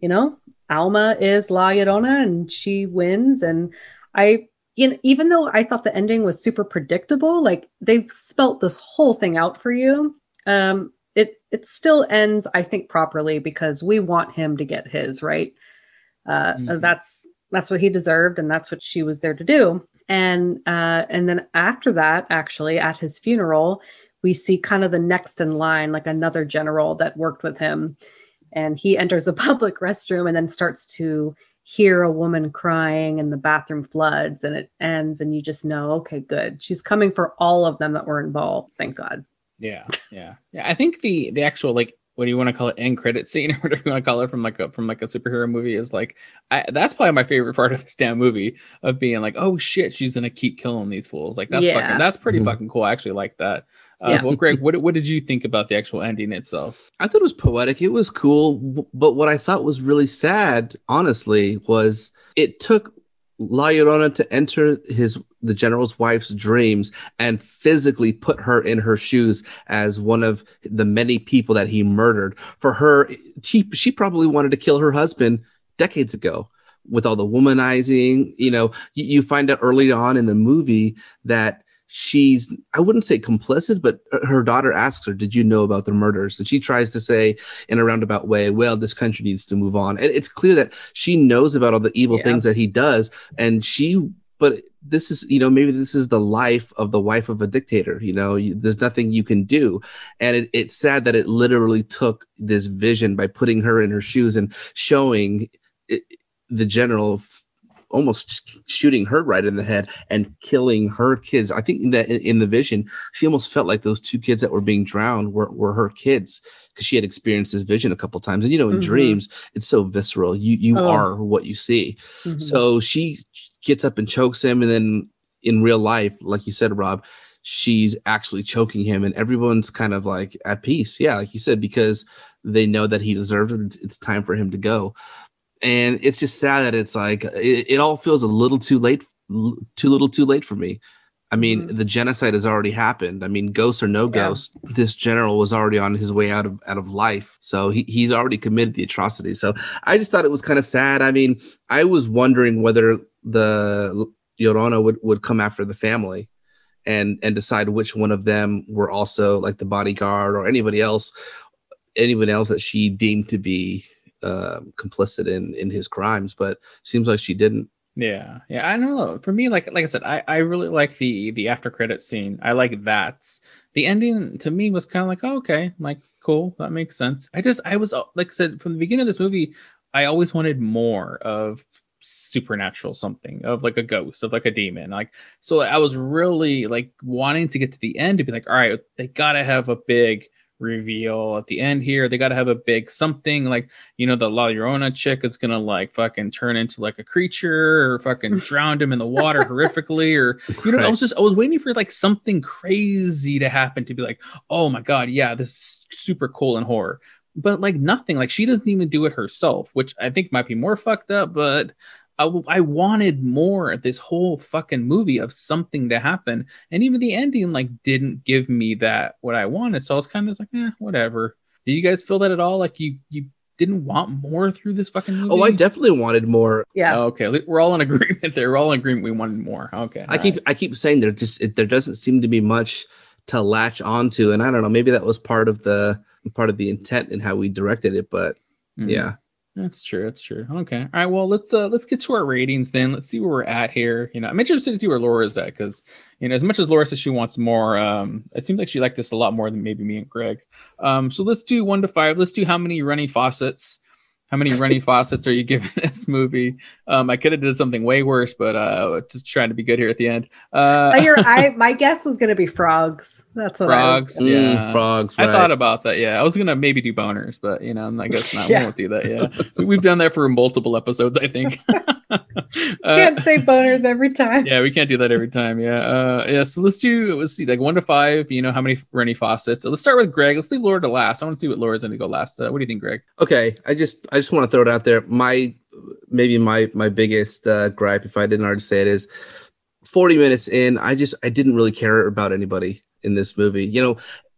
you know, Alma is La Llorona and she wins. And I, you know, even though I thought the ending was super predictable, like they've spelt this whole thing out for you. Um, it it still ends, I think, properly because we want him to get his right. Uh, Mhm. That's that's what he deserved, and that's what she was there to do. And uh, and then after that, actually, at his funeral, we see kind of the next in line, like another general that worked with him, and he enters a public restroom and then starts to hear a woman crying and the bathroom floods and it ends and you just know okay good. She's coming for all of them that were involved thank god. Yeah, yeah, yeah. I think the the actual like what do you want to call it end credit scene or whatever you want to call it from like a from like a superhero movie is like I, that's probably my favorite part of this damn movie of being like oh shit she's gonna keep killing these fools like that's Yeah. fucking that's pretty Mhm. fucking cool I actually like that Uh, Yeah. Well, Greg, what what did you think about the actual ending itself? I thought it was poetic. It was cool. But what I thought was really sad, honestly, was it took La Llorona to enter his the general's wife's dreams and physically put her in her shoes as one of the many people that he murdered. For her, she, she probably wanted to kill her husband decades ago with all the womanizing. You know, you, you find out early on in the movie that she's i wouldn't say complicit but her daughter asks her did you know about the murders? And she tries to say in a roundabout way well this country needs to move on. And it's clear that she knows about all the evil Yeah. things that he does and she but this is you know maybe this is the life of the wife of a dictator you know? You, there's nothing you can do. And it, it's sad that it literally took this vision by putting her in her shoes and showing it, the general f- almost shooting her right in the head and killing her kids. I think that in, the vision, she almost felt like those two kids that were being drowned were, were her kids because she had experienced this vision a couple times. And you know, in Mhm. dreams, it's so visceral. You you Oh. are what you see. Mhm. So she gets up and chokes him, and then in real life, like you said, Rob, she's actually choking him, and everyone's kind of like at peace. Yeah, like you said, because they know that he deserves it. It's, it's time for him to go, and it's just sad that it's like it, it all feels a little too late, too little, too late for me. I mean, Mhm. the genocide has already happened. I mean, ghost or no Yeah. ghost, this general was already on his way out of out of life. So he, he's already committed the atrocity. So I just thought it was kind of sad. I mean, I was wondering whether the Llorona would, would come after the family and and decide which one of them were also like the bodyguard or anybody else, anyone else that she deemed to be um complicit in in his crimes. But seems like she didn't. Yeah, yeah. I don't know. For me, like like I said, I I really like the the after credit scene. I like that. The ending to me was kind of like, oh, okay, like cool, that makes sense. I just I was like I said from the beginning of this movie, I always wanted more of supernatural something of like a ghost of like a demon like so i was really like wanting to get to the end to be like all right they gotta have a big reveal at the end here. They gotta have a big something like you know the La Llorona chick is gonna like fucking turn into like a creature or fucking drown him in the water horrifically or you know I was just I was waiting for like something crazy to happen to be like oh my god yeah this is super cool and horror. But like nothing like she doesn't even do it herself which I think might be more fucked up but I, w- I wanted more of this whole fucking movie of something to happen and even the ending like didn't give me that what I wanted so I was kind of like eh, whatever do you guys feel that at all like you you didn't want more through this fucking movie Oh, I definitely wanted more. yeah. Oh, okay we're all in agreement there we're all in agreement we wanted more okay I keep I keep saying there just it, there doesn't seem to be much to latch onto, and I don't know. Maybe that was part of the part of the intent in how we directed it, but Mhm. yeah. That's true. That's true. Okay. All right. Well, let's uh let's get to our ratings then. Let's see where we're at here. You know, I'm interested to see where Laura's at because you know, as much as Laura says she wants more, um, it seems like she liked this a lot more than maybe me and Greg. Um, so let's do one to five. Let's do how many runny faucets. How many runny faucets are you giving this movie? Um, I could have did something way worse, but uh, just trying to be good here at the end. Uh, I my guess was gonna be frogs. That's what frogs. Mm, Yeah. frogs. I thought about that. Yeah, I was gonna maybe do boners, but you know, I guess not. Yeah. We won't do that. Yeah, We- we've done that for multiple episodes. I think. Uh, can't say boners every time. yeah, we can't do that every time. Yeah, uh, yeah. So let's do let's see, like one to five. You know, how many runny faucets? So let's start with Greg. Let's leave Laura to last. I want to see what Laura's going to go last. Uh, what do you think, Greg? Okay, I just I just want to throw it out there. My maybe my my biggest uh, gripe, if I didn't already say it, is forty minutes in. I just I didn't really care about anybody in this movie. You know,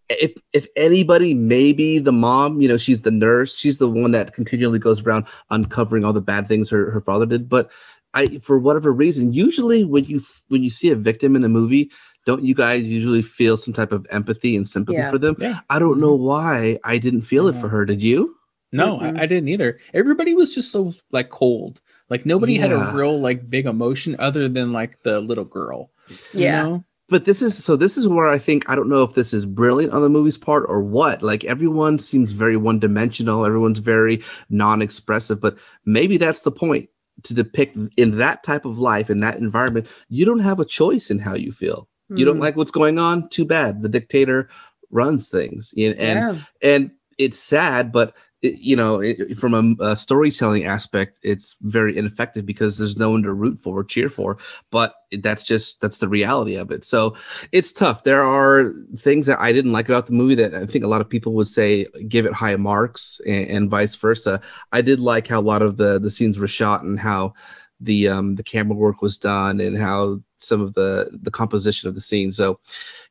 if if anybody, maybe the mom. You know, she's the nurse. She's the one that continually goes around uncovering all the bad things her her father did. But I, for whatever reason, usually when you when you see a victim in a movie. Don't you guys usually feel some type of empathy and sympathy Yeah. for them? Yeah. I don't know why I didn't feel it for her. Did you? No. I, I didn't either. Everybody was just so like cold. Like nobody had a real like big emotion other than like the little girl. you Yeah. know? but this is so this is where i think i don't know if this is brilliant on the movie's part or what like everyone seems very one-dimensional everyone's very non-expressive but maybe that's the point to depict in that type of life in that environment you don't have a choice in how you feel you don't Mm. like what's going on too bad the dictator runs things and and, and it's sad but it, you know, it, from a, a storytelling aspect, it's very ineffective because there's no one to root for or cheer for. But that's just that's the reality of it. So it's tough. There are things that I didn't like about the movie that I think a lot of people would say give it high marks, and, and vice versa. I did like how a lot of the the scenes were shot and how the um the camera work was done and how some of the the composition of the scene. So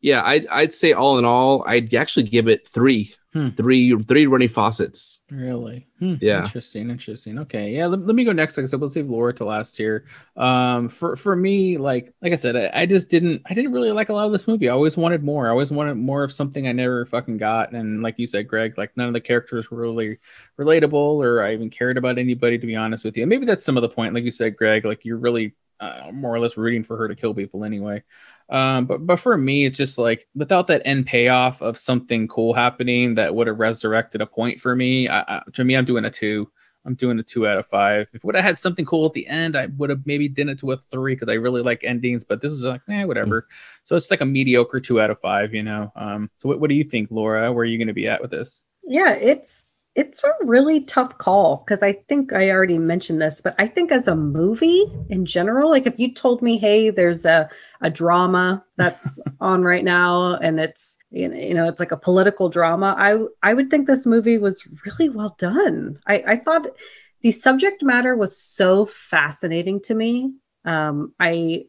yeah, I'd I'd say all in all, I'd actually give it three Hmm. three three running faucets. Really? Hmm, Yeah. Interesting. Interesting. Okay. Yeah. Let, let me go next. Like I said, we'll save Laura to last here. Um, for for me, like like I said, I, I just didn't I didn't really like a lot of this movie. I always wanted more. I always wanted more of something I never fucking got. And like you said, Greg, like none of the characters were really relatable, or I even cared about anybody. To be honest with you, and maybe that's some of the point. Like you said, Greg, like you're really uh, more or less rooting for her to kill people anyway. Um, but but for me, it's just like without that end payoff of something cool happening that would have resurrected a point for me. I, I, to me, I'm doing a two. I'm doing a two out of five. If would have had something cool at the end, I would have maybe done it to a three because I really like endings. But this is like, eh, whatever. So it's like a mediocre two out of five, you know. Um, so what, what do you think, Laura? Where are you going to be at with this? Yeah, it's it's a really tough call because I think I already mentioned this, but I think as a movie in general, like if you told me, hey, there's a a drama that's on right now and it's you know, it's like a political drama, I I would think this movie was really well done. I I thought the subject matter was so fascinating to me. Um, I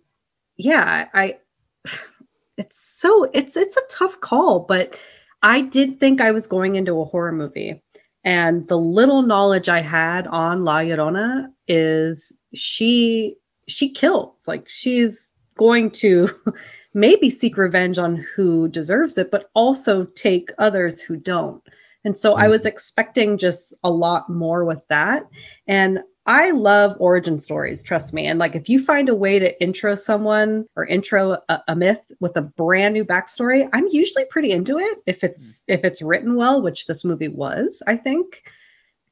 yeah, I it's so it's it's a tough call, but I did think I was going into a horror movie. And the little knowledge I had on La Llorona is she she kills. Like she's going to maybe seek revenge on who deserves it, but also take others who don't. And so I was mm-hmm. expecting just a lot more with that. And I love origin stories, trust me. And like if you find a way to intro someone or intro a, a myth with a brand new backstory, I'm usually pretty into it if it's if it's written well, which this movie was, I think.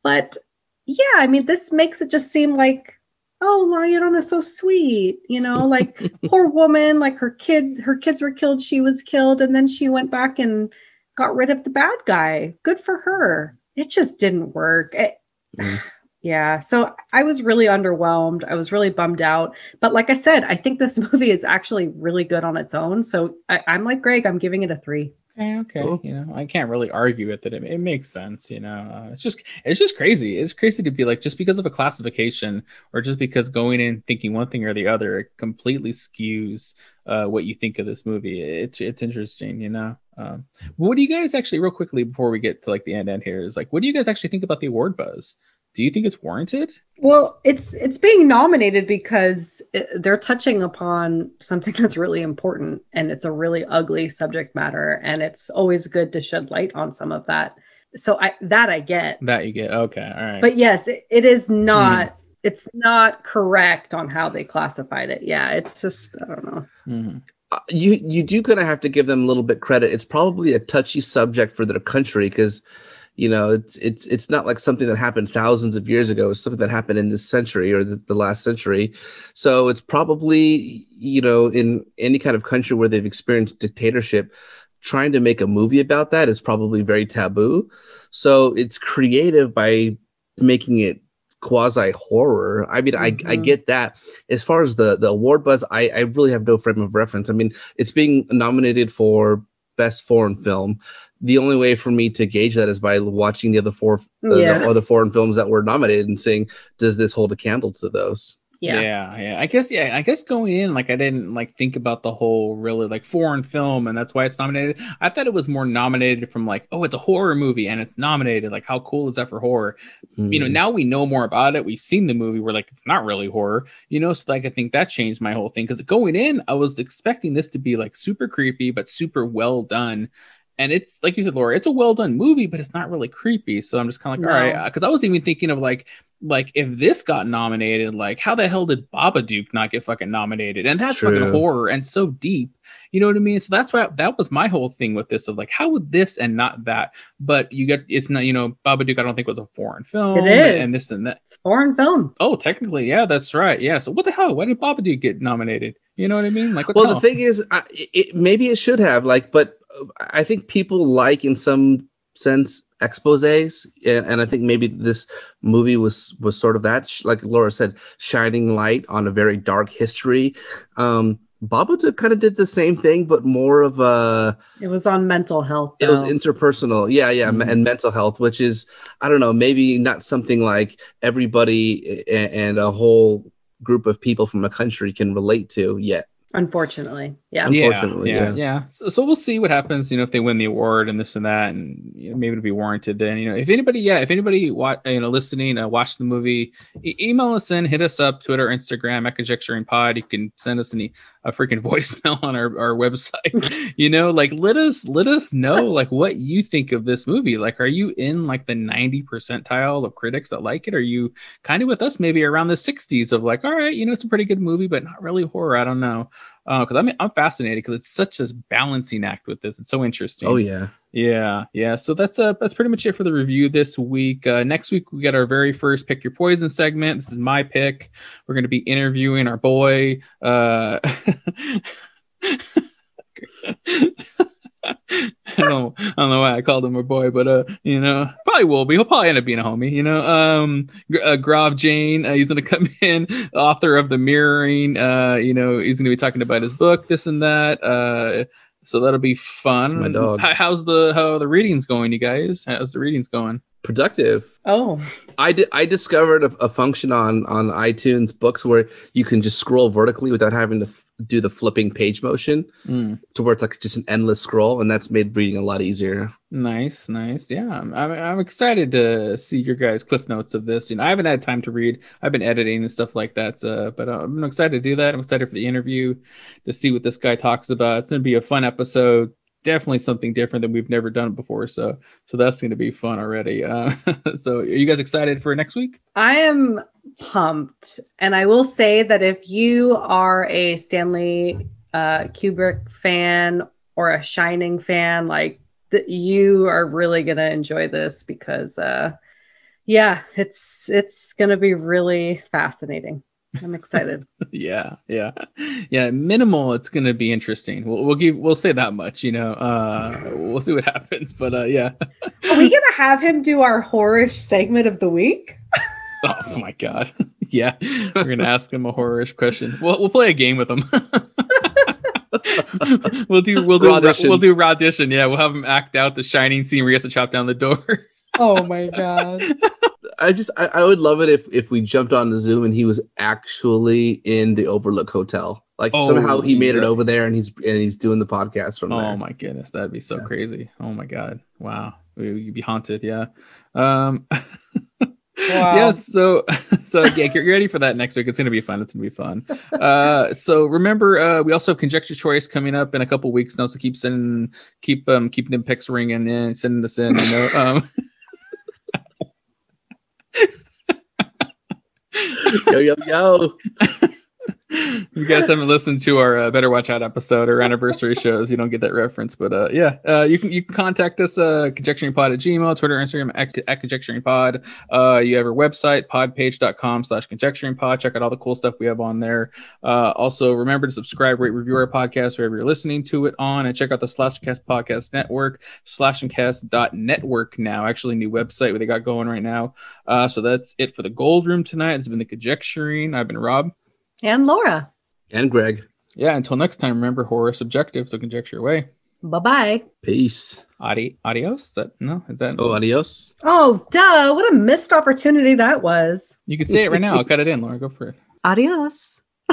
But yeah, I mean, this makes it just seem like, oh, La Llorona's so sweet, you know, like poor woman, like her kid, her kids were killed, she was killed, and then she went back and got rid of the bad guy. Good for her. It just didn't work. It- Mm. yeah, so I was really underwhelmed. I was really bummed out. But like I said, I think this movie is actually really good on its own. So I, I'm like Greg, I'm giving it a three. Okay, okay. Cool. You know, I can't really argue with it. It, it makes sense. You know, uh, it's just it's just crazy. It's crazy to be like just because of a classification or just because going in thinking one thing or the other, it completely skews uh, what you think of this movie. It's it's interesting. You know. Um, what do you guys actually, real quickly, before we get to like the end end here, is like, what do you guys actually think about the award buzz? Do you think it's warranted? Well, it's it's being nominated because it, they're touching upon something that's really important and it's a really ugly subject matter and it's always good to shed light on some of that. So I that I get. That you get okay, all right. But yes, it, it is not it's not correct on how they classified it. Yeah, it's just I don't know. Mhm. Uh, you you do kind of have to give them a little bit credit. It's probably a touchy subject for their country because you know it's it's it's not like something that happened thousands of years ago. It's something that happened in this century or the, the last century. So it's probably you know in any kind of country where they've experienced dictatorship, trying to make a movie about that is probably very taboo. So it's creative by making it quasi horror. I mean, I, I Mhm. get that. As far as the the award buzz, I, I really have no frame of reference. I mean, it's being nominated for best foreign film. The only way for me to gauge that is by watching the other four the, Yeah. the other foreign films that were nominated and saying, does this hold a candle to those? Yeah. yeah yeah. I guess yeah i guess going in like i didn't like think about the whole really like foreign film and that's why it's nominated. I thought it was more nominated from like oh it's a horror movie and it's nominated. Like how cool is that for horror? You know Mm. now we know more about it. We've seen the movie. We're like it's not really horror you know? So like i think that changed my whole thing. Because going in i was expecting this to be like super creepy but super well done and it's like you said laura it's a well done movie but it's not really creepy. So i'm just kind of like all No. right because i was even thinking of like like if this got nominated like how the hell did Baba Babadook not get fucking nominated? And that's fucking horror and so deep. You know what i mean? So that's why that was my whole thing with this of like how would this and not that but you get it's not you know Baba Babadook i don't think was a foreign film It is. and this and that. It's foreign film. oh technically yeah that's right. Yeah so what the hell? Why did Baba Babadook get nominated? You know what i mean? Like what well, the, the thing is, I, it, maybe it should have like, but I think people like in some sense exposés, and, and I think maybe this movie was was sort of that, like Laura said, shining light on a very dark history. Um, Babadook kind of did the same thing, but more of a It was on mental health. it was interpersonal yeah yeah Mhm. and mental health which is i don't know maybe not something like everybody and a whole group of people from a country can relate to yet unfortunately. Yeah. Unfortunately, yeah, yeah. yeah. So, so we'll see what happens. You know, if they win the award and this and that, and you know, maybe it'll be warranted. Then, you know, if anybody, yeah, if anybody, wa- you know, listening, uh, watch the movie, e- email us in, hit us up, Twitter, Instagram, at Conjecturing Pod. You can send us any a freaking voicemail on our, our website. you know, like let us let us know like what you think of this movie. Like, are you in like the ninety percentile of critics that like it? Are you kind of with us, maybe around the sixties of like, all right, you know, it's a pretty good movie, but not really horror. I don't know because I'm I'm fascinated because it's such a balancing act with this. It's so interesting. oh yeah yeah, yeah. So that's uh that's pretty much it for the review this week. Uh, next week we get our very first pick your poison segment. This is my pick. We're going to be interviewing our boy. Uh, I don't, I don't know why I called him a boy, but uh, you know, probably will be. He'll probably end up being a homie. You know, um, Gr- uh, Grav Jane, uh, he's gonna come in, author of the Mirroring. Uh, you know, he's gonna be talking about his book, this and that. Uh, so that'll be fun. That's my dog. How, how's the how are the readings going, you guys? How's the readings going? productive Oh, i did i discovered a, a function on on itunes books where you can just scroll vertically without having to f- do the flipping page motion Mm, to where it's like just an endless scroll and that's made reading a lot easier nice, nice. Yeah, I'm, I'm excited to see your guys' cliff notes of this. You know, I haven't had time to read. I've been editing and stuff like that. So, but uh, I'm excited to do that. I'm excited for the interview to see what this guy talks about. It's gonna be a fun episode. Definitely something different than we've never done before. So, so that's gonna be fun already. Uh, so, are you guys excited for next week? I am pumped. And I will say that if you are a Stanley uh, Kubrick fan or a Shining fan, like that you are really going to enjoy this because uh yeah, it's it's going to be really fascinating. I'm excited. yeah, yeah, yeah. Minimal. It's gonna be interesting. We'll, we'll give. We'll say that much. You know. Uh, we'll see what happens. But uh, yeah. are we going to have him do our horrorish segment of the week? Oh my god. yeah. We're gonna ask him a horrorish question. We'll we'll play a game with him. we'll do we'll do Raudition. we'll do Raudition. Yeah, we'll have him act out the shining scene where he has to chop down the door. Oh my god. I just I, I would love it if if we jumped on the Zoom and he was actually in the Overlook Hotel. Like Oh, somehow he made it over there and he's and he's doing the podcast from oh there. Oh my goodness, that'd be so Yeah. crazy. Oh my god. Wow. We- You'd be haunted, yeah. Um Wow. Yes, so so yeah, get ready for that next week. It's gonna be fun. It's gonna be fun. Uh, so remember, uh, we also have conjecture choice coming up in a couple weeks now. So keep sending, keep um, keeping them picks ringing and sending us in. You know, um, yo yo yo. if you guys haven't listened to our uh, Better Watch Out episode or anniversary shows, you don't get that reference. But uh, yeah, uh, you can you can contact us uh, conjecturingpod at Gmail, Twitter, Instagram at, at conjecturingpod. Uh, you have our website podpage.com slash conjecturingpod. Check out all the cool stuff we have on there. Uh, also, remember to subscribe, rate, review our podcast wherever you're listening to it on, and check out the Slash and Cast Podcast Network, slashandcast.network now. Actually, new website where they got going right now. Uh, so that's it for the Gold Room tonight. It's been the conjecturing. I've been Rob. And Laura. And Greg. Yeah, until next time, remember horror is subjective, so conjecture away. Bye-bye. Peace. Adi- adios? Is that no? Is that Oh, adios. Oh, duh. What a missed opportunity that was. you can say it right now. I'll cut it in, Laura. Go for it. Adios.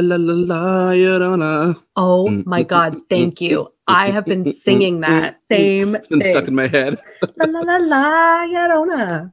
La la la la Llorona. Oh Mm, my mm, God, mm, thank mm, you. I have been singing that same It's been stuck in my head. La la la la Llorona.